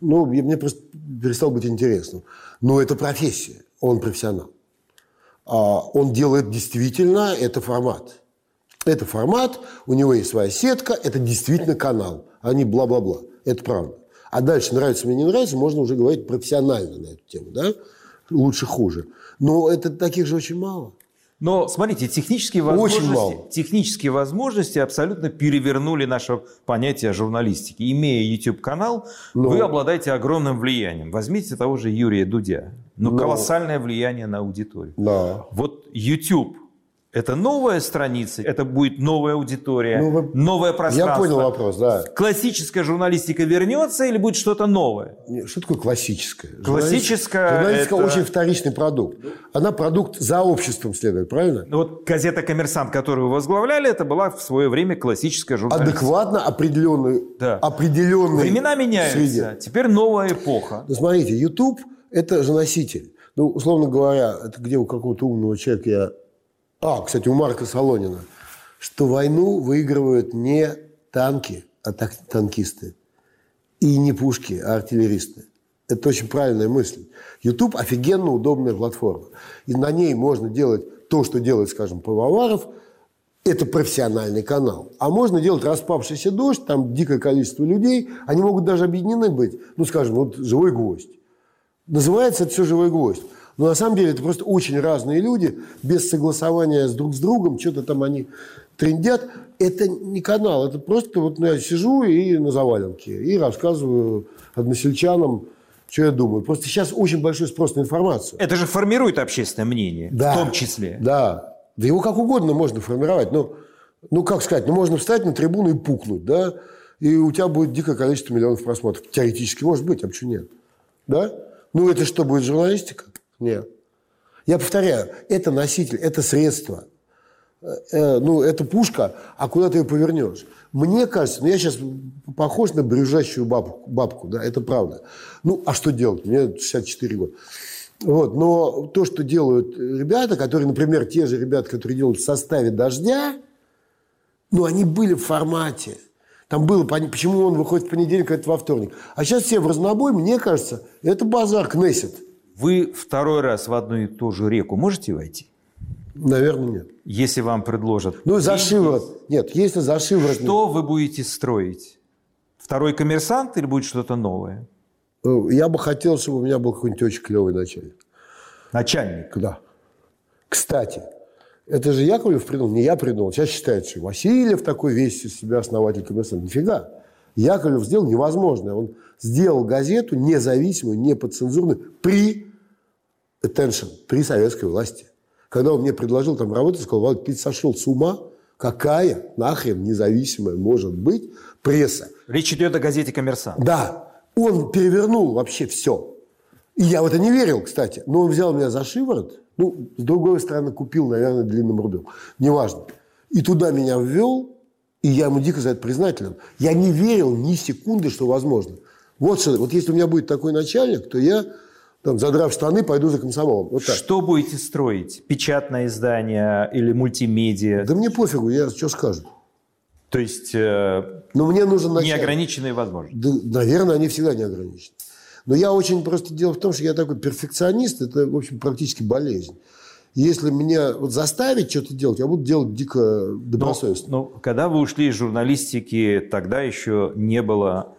ну, мне просто перестало быть интересным. Но это профессия, он профессионал. А он делает действительно, это формат. Это формат, у него есть своя сетка, это действительно канал, а не бла-бла-бла. Это правда. А дальше нравится мне, не нравится, можно уже говорить профессионально на эту тему, да? Лучше, хуже. Но это таких же очень мало. Но смотрите, технические Очень возможности, мало. технические возможности абсолютно перевернули наше понятие журналистики. Имея YouTube-канал, Ну. вы обладаете огромным влиянием. Возьмите того же Юрия Дудя. Ну, Ну. колоссальное влияние на аудиторию. Да. Вот YouTube – это новая страница, это будет новая аудитория, Ну, вы- новое пространство. Я понял вопрос, да. Классическая журналистика вернется или будет что-то новое? Что такое классическое? Классическая Журналистика это- очень вторичный продукт. Она продукт за обществом следует, правильно? Ну, Вот газета «Коммерсант», которую вы возглавляли, это была в свое время классическая журналистика. Адекватно определенной, Да. определенной Времена меняются. среде. Теперь новая эпоха. Ну, смотрите, YouTube – это же носитель. Ну, условно говоря, это где у какого-то умного человека я... А, кстати, у Марка Солонина. Что войну выигрывают не танки, а так- танкисты. И не пушки, а артиллеристы. Это очень правильная мысль. YouTube – офигенно удобная платформа. И на ней можно делать то, что делает, скажем, Пивоваров. Это профессиональный канал. А можно делать распавшийся дождь, там дикое количество людей. Они могут даже объединены быть. Ну, скажем, вот «Живой гвоздь». Называется это все «Живой гвоздь». Но на самом деле это просто очень разные люди, без согласования с друг с другом, что-то там они трендят. Это не канал, это просто вот ну, я сижу и на заваленке, и рассказываю односельчанам, что я думаю. Просто сейчас очень большой спрос на информацию. Это же формирует общественное мнение, Да. в том числе. Да. Да его как угодно можно формировать. Ну, ну, как сказать, ну, можно встать на трибуну и пукнуть, да, и у тебя будет дикое количество миллионов просмотров. Теоретически может быть, а почему нет? Да? Ну, это что, будет журналистика? Нет. Я повторяю, это носитель, это средство. Э, э, ну, это пушка, а куда ты ее повернешь? Мне кажется, ну, я сейчас похож на брюжащую бабку, бабку, да, это правда. Ну, а что делать? Мне 64 года. Вот, но то, что делают ребята, которые, например, те же ребята, которые делают в составе «Дождя», ну, они были в формате. Там было, почему он выходит в понедельник, а это во вторник. А сейчас все в разнобой, мне кажется, это базар Кнессет. Вы второй раз в одну и ту же реку можете войти? Наверное, нет. Если вам предложат. Ну, за шиворот. Нет, если за шиворот... Что вы будете строить? Второй коммерсант или будет что-то новое? Э, Я бы хотел, чтобы у меня был какой-нибудь очень клевый начальник. Начальник. Да. Кстати, это же Яковлев придумал, не я придумал. Сейчас считается, что Васильев такой весь из себя основатель коммерсанта. Нифига. Яковлев сделал невозможное. Он сделал газету независимую, неподцензурную при attention, при советской власти. Когда он мне предложил там работать, сказал, Володь, ты сошел с ума? Какая нахрен независимая может быть пресса? Речь идет о газете «Коммерсант». Да, он перевернул вообще все. И я в это не верил, кстати. Но он взял меня за шиворот. Ну, с другой стороны, купил, наверное, длинным рублем. Неважно. И туда меня ввел, и я ему дико за это признателен. Я не верил ни секунды, что возможно. Вот что, вот если у меня будет такой начальник, то я, там, задрав штаны, пойду за комсомолом. Вот так. Что будете строить? Печатное издание или мультимедиа? Да мне пофигу, я что скажут. То есть э, Но мне нужен начальник. неограниченные возможности. Да, наверное, они всегда не ограничены. Но я очень просто дело в том, что я такой перфекционист, это, в общем, практически болезнь. Если меня вот заставить что-то делать, я буду делать дико Но, добросовестно. но когда вы ушли из журналистики, тогда еще не было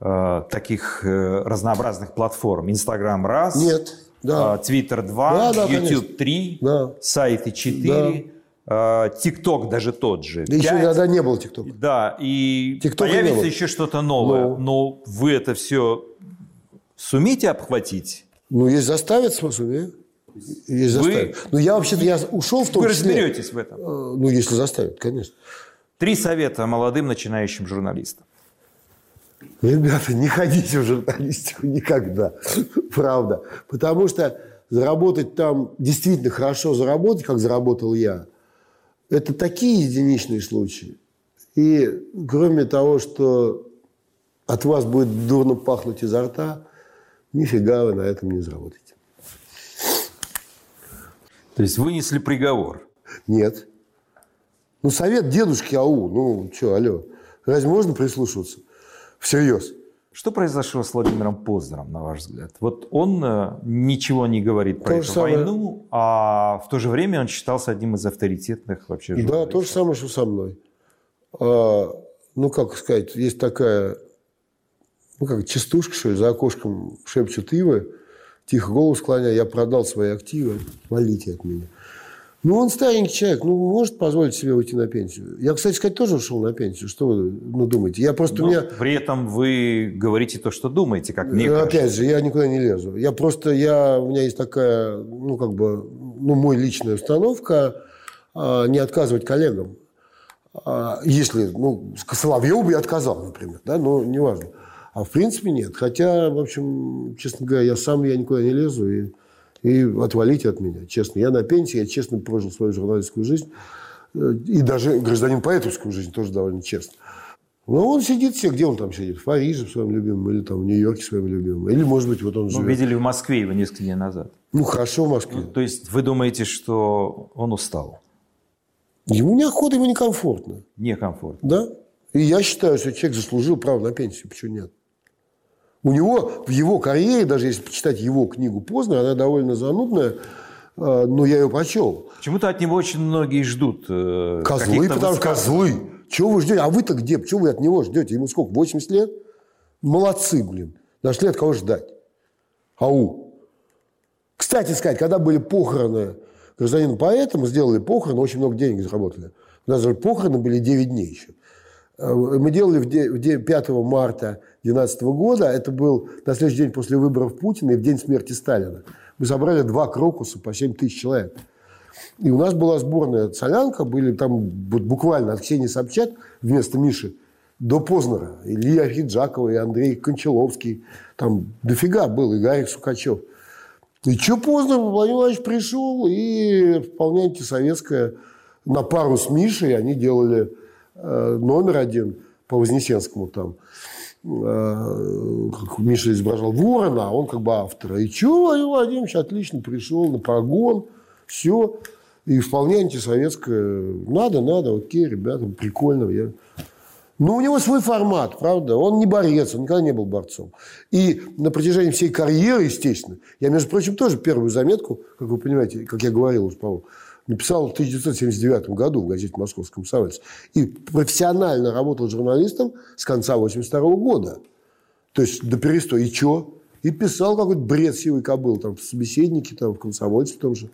э, таких э, разнообразных платформ. Инстаграм раз, Нет, да. э, Твиттер два, Да, да, YouTube конечно. три, Да. сайты четыре, э, ТикТок даже тот же. Да еще тогда не было ТикТока. Да, и не появится было. еще что-то новое. Ну. Но вы это все сумеете обхватить? Ну, есть заставить способ, да? Есть Вы-. Но я вообще-то я ушел в том Вы числе. разберетесь в этом. Э, Ну, если заставят, конечно. Три совета молодым начинающим журналистам. Ребята, не ходите в журналистику никогда. Правда. Потому что заработать там, действительно хорошо заработать, как заработал я, это такие единичные случаи. И кроме того, что от вас будет дурно пахнуть изо рта, нифига вы на этом не заработаете. То есть вынесли приговор? Нет. Ну, совет дедушки АУ. Ну, что, алло. Разве можно прислушиваться? Всерьез. Что произошло с Владимиром Познером, на ваш взгляд? Вот он э, ничего не говорит про то эту самое... войну, а в то же время он считался одним из авторитетных вообще журналистов. Да, то же самое, что со мной. А, ну, как сказать, есть такая, ну, как частушка, что ли, за окошком шепчут ивы, тихо голову склоняя, я продал свои активы, молите от меня. Ну, он старенький человек, ну, может позволить себе уйти на пенсию. Я, кстати сказать, тоже ушел на пенсию. Что вы ну, думаете? Я просто Но меня... При этом вы говорите то, что думаете, как мне Опять кажется. же, я никуда не лезу. Я просто, я, у меня есть такая, ну, как бы, ну, мой личная установка а, не отказывать коллегам. А, если, ну, Соловьеву бы я отказал, например, да, но неважно. А в принципе нет. Хотя, в общем, честно говоря, я сам я никуда не лезу и и отвалите от меня, честно. Я на пенсии, я честно прожил свою журналистскую жизнь. И даже гражданин поэтовскую жизнь тоже довольно честно. Но он сидит все, где он там сидит? В Париже в своем любимом, или там в Нью-Йорке в своем любимом. Или, может быть, вот он живет. Ну, видели в Москве его несколько дней назад. Ну, хорошо в Москве. Ну, то есть вы думаете, что он устал? Ему неохота, ему некомфортно. Некомфортно. Да. И я считаю, что человек заслужил право на пенсию. Почему нет? У него в его карьере, даже если почитать его книгу поздно, она довольно занудная, э, но я ее прочел. Почему-то от него очень многие ждут. Э, козлы, потому что козлы. Чего вы ждете? А вы-то где? Чего вы от него ждете? Ему сколько? 80 лет? Молодцы, блин. Нашли от кого ждать. Ау. Кстати сказать, когда были похороны гражданина поэта, мы сделали похороны, очень много денег заработали. У нас же похороны были 9 дней еще. Э, мы делали в 5 марта 2012 года, это был на следующий день после выборов Путина и в день смерти Сталина. Мы собрали два крокуса по 7 тысяч человек. И у нас была сборная солянка, были там буквально от Ксении Собчак вместо Миши до Познера. Илья Хиджакова, и Андрей Кончаловский. Там дофига был, и Гарик Сукачев. И что Познер, Владимир Владимирович пришел, и вполне антисоветская на пару с Мишей они делали номер один по Вознесенскому там. Э, как Миша изображал ворона, а он как бы автор. И что, Владимир Владимирович отлично пришел на прогон, все. И вполне антисоветское. Надо, надо, окей, ребята, прикольно. Я... Но у него свой формат, правда. Он не борец, он никогда не был борцом. И на протяжении всей карьеры, естественно, я, между прочим, тоже первую заметку, как вы понимаете, как я говорил уже, по-моему, написал в 1979 году в газете «Московский комсомолец». И профессионально работал журналистом с конца 1982 года. То есть до перестоя. И что? И писал какой-то бред сивый кобыл, там, в собеседнике, там, в комсомольце в том же.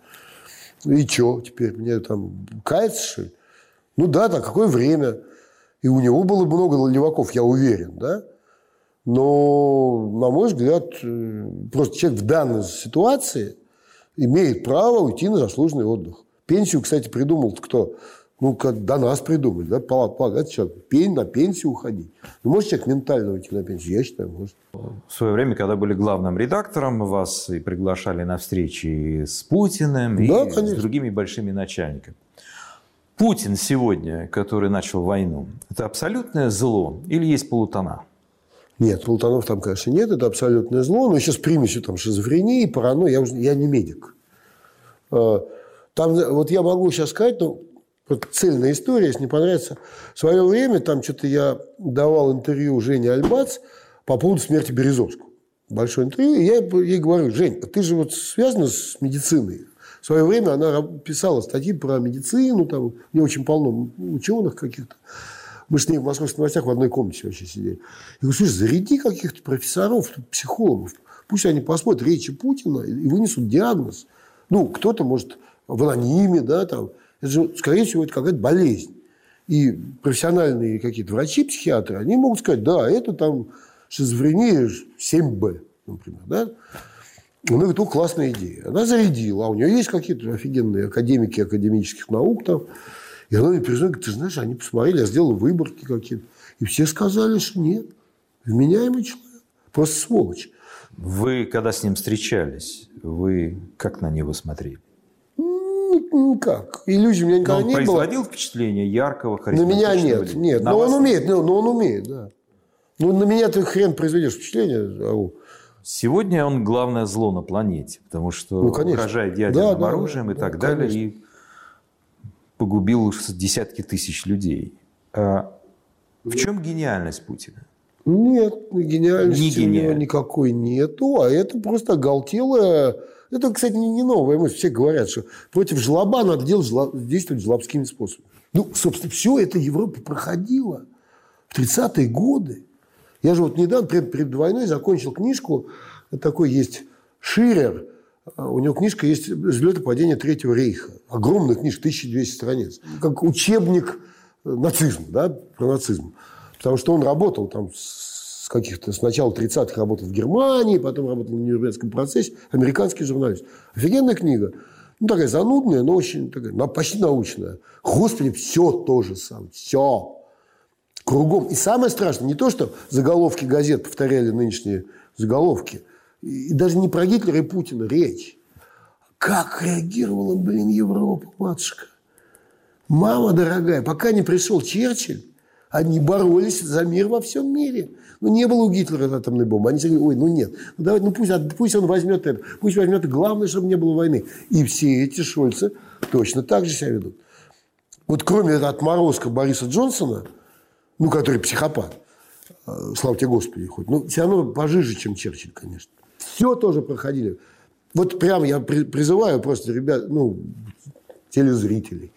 И что теперь? Мне там каяться, что ли? Ну да, так какое время. И у него было много леваков, я уверен, да? Но, на мой взгляд, э, просто человек в данной ситуации имеет право уйти на заслуженный отдых. Пенсию, кстати, придумал кто? Ну, как до нас придумали, да, полагать человек, пень, на пенсию уходить. Ну, может человек ментально уйти на пенсию? Я считаю, может. В свое время, когда были главным редактором, вас и приглашали на встречи с Путиным да, и конечно. с другими большими начальниками. Путин сегодня, который начал войну, это абсолютное зло или есть полутона? Нет, полутонов там, конечно, нет, это абсолютное зло, но еще с примесью там шизофрении, паранойи, я, уже, я не медик. А, там, вот я могу сейчас сказать, ну, вот цельная история, если не понравится. В свое время там что-то я давал интервью Жене Альбац по поводу смерти Березовского. Большое интервью. И я ей говорю, Жень, ты же вот связана с медициной. В свое время она писала статьи про медицину, там не очень полно ученых каких-то. Мы с ней в московских новостях в одной комнате вообще сидели. Я говорю, слушай, заряди каких-то профессоров, психологов. Пусть они посмотрят речи Путина и вынесут диагноз. Ну, кто-то, может, в анониме, да, там. Это же, скорее всего, это какая-то болезнь. И профессиональные какие-то врачи, психиатры, они могут сказать, да, это там шизофрения 7Б, например, да. Она говорит, о, классная идея. Она зарядила, а у нее есть какие-то офигенные академики академических наук там. И она мне перезвонит, говорит, ты знаешь, они посмотрели, я сделал выборки какие-то. И все сказали, что нет. Вменяемый человек. Просто сволочь. Вы, когда с ним встречались, вы как на него смотрели? Никак. Иллюзий у меня никогда Но он не было. производил впечатление яркого, На меня нет, ли- нет. На Но он умеет, но, но он умеет, да. Ну, на меня ты хрен произведешь впечатление. ау. Сегодня он главное зло на планете, потому что Ну, конечно. угрожает Да, ядерным да, оружием да, и да, так далее, конечно. и погубил десятки тысяч людей. А в чем гениальность Путина? Нет, гениальности Не у него никакой нету, а это просто оголтелое... Это, кстати, не, не новая мысль. Все говорят, что против жлоба надо делать, жло- действовать жлобскими способами. Ну, собственно, все это Европа проходила в 30-е годы. Я же вот недавно, перед, перед войной, закончил книжку. Такой есть Ширер. А У него книжка есть «Взлет и падение Третьего рейха». Огромная книжка, 1200 страниц. Как учебник э, нацизма, да, про нацизм. Потому что он работал там с каких-то... С начала 30-х работал в Германии, потом работал в Нюрнбергском процессе. Американский журналист. Офигенная книга. Ну, такая занудная, но очень такая, на- почти научная. Господи, все то же самое. Все. Кругом. И самое страшное не то, что заголовки газет повторяли нынешние заголовки. И даже не про Гитлера и Путина речь. Как реагировала, блин, Европа, матушка. Мама дорогая, пока не пришел Черчилль, они боролись за мир во всем мире. Ну, не было у Гитлера атомной бомбы. Они говорили, ой, ну нет. Ну, давайте, ну пусть, пусть он возьмет это. Пусть возьмет это. Главное, чтобы не было войны. И все эти Шольцы точно так же себя ведут. Вот кроме этого отморозка Бориса Джонсона, ну, который психопат, э, слава тебе Господи, хоть, ну, все равно пожиже, чем Черчилль, конечно. Все тоже проходили. Вот прямо я при- призываю просто ребят, ну, телезрителей.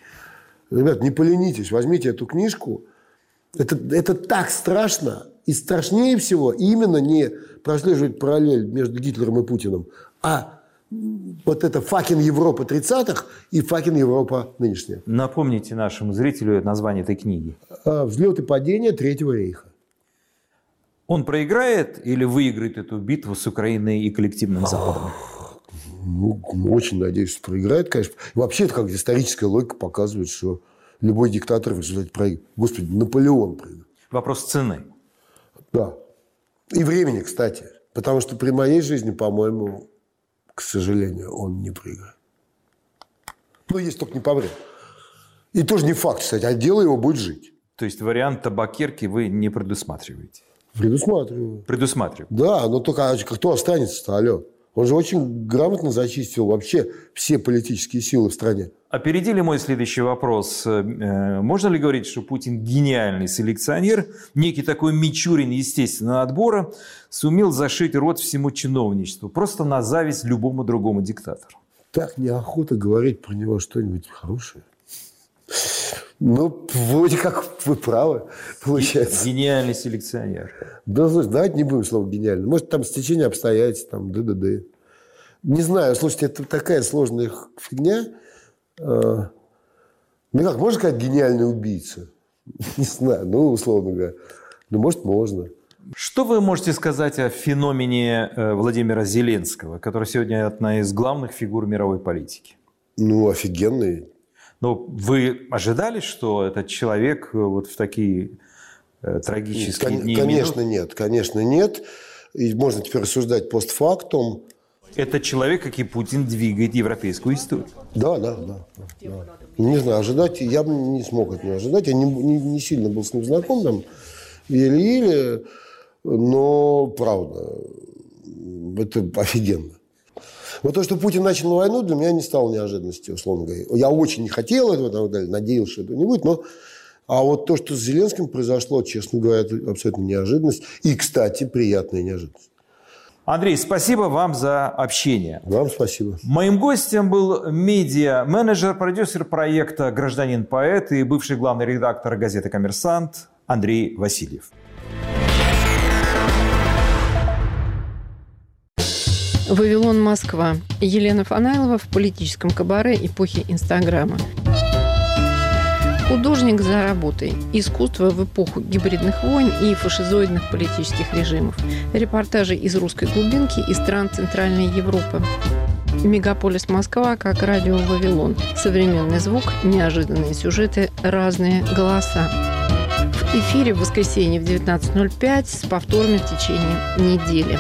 Ребят, не поленитесь, возьмите эту книжку. Это, это так страшно. И страшнее всего именно не прослеживать параллель между Гитлером и Путиным, а вот это факин Европа 30-х и факин Европа нынешняя. Напомните нашему зрителю название этой книги. А, Взлет и падение Третьего рейха. Он проиграет или выиграет эту битву с Украиной и коллективным Западом? Ну, очень надеюсь, что проиграет, конечно. Вообще, это как историческая логика показывает, что любой диктатор в результате проигрывает. Господи, Наполеон проиграл. Вопрос цены. Да. И времени, кстати. Потому что при моей жизни, по-моему, к сожалению, он не проиграет. Ну, если только не помрет. И тоже не факт, кстати, а дело его будет жить. То есть вариант табакерки вы не предусматриваете? Предусматриваю. Предусматриваете. Да, но только а кто останется-то, алло? Он же очень грамотно зачистил вообще все политические силы в стране. Опередили мой следующий вопрос. Э, Можно ли говорить, что Путин гениальный селекционер, некий такой Мичурин естественного отбора, сумел зашить рот всему чиновничеству, просто на зависть любому другому диктатору? Так неохота говорить про него что-нибудь хорошее. Ну, вроде как вы правы, получается. Гениальный селекционер. Да, слушай, давайте не будем слово гениально. Может, там стечение обстоятельств, там, ДДД. Не знаю, слушайте, это такая сложная фигня. Э, Ну как, можно сказать гениальный убийца? Не знаю, ну, условно говоря. Ну, может, можно. Что вы можете сказать о феномене э, Владимира Зеленского, который сегодня одна из главных фигур мировой политики? Ну, офигенный. Но вы ожидали, что этот человек э, вот в такие э, трагические Кон- дни конечно, минуты- нет, конечно, нет. И можно теперь рассуждать постфактум. этот человек, как и Путин, двигает европейскую историю? Да, да, да. да. Не знаю, ожидать, я бы не смог от него ожидать. Я не, не- не сильно был с ним знаком, там, еле-еле, но правда, это офигенно. Вот то, что Путин начал войну, для меня не стало неожиданностью, условно говоря. Я очень не хотел этого, так далее, надеялся, что этого не будет, но а вот то, что с Зеленским произошло, честно говоря, это абсолютно неожиданность. И, кстати, приятная неожиданность. Андрей, спасибо вам за общение. Вам спасибо. Моим гостем был медиа-менеджер, продюсер проекта «Гражданин-поэт» и бывший главный редактор газеты «Коммерсант» Андрей Васильев. Вавилон, Москва. Елена Фанайлова в политическом кабаре эпохи Инстаграма. Художник за работой. Искусство в эпоху гибридных войн и фашизоидных политических режимов. Репортажи из русской глубинки и стран Центральной Европы. Мегаполис Москва как радио Вавилон. Современный звук, неожиданные сюжеты, разные голоса. В эфире в воскресенье в 19.05 с повторами в течение недели.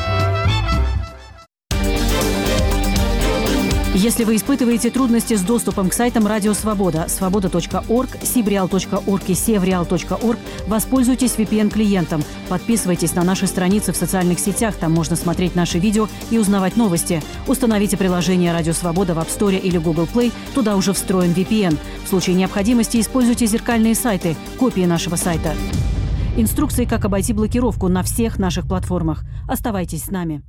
Если вы испытываете трудности с доступом к сайтам Радио Свобода, свобода.орг, сибреал.орг и севреал.орг, воспользуйтесь VPN-клиентом. Подписывайтесь на наши страницы в социальных сетях, там можно смотреть наши видео и узнавать новости. Установите приложение Радио Свобода в App Store или Google Play, туда уже встроен VPN. В случае необходимости используйте зеркальные сайты, копии нашего сайта. Инструкции, как обойти блокировку на всех наших платформах. Оставайтесь с нами.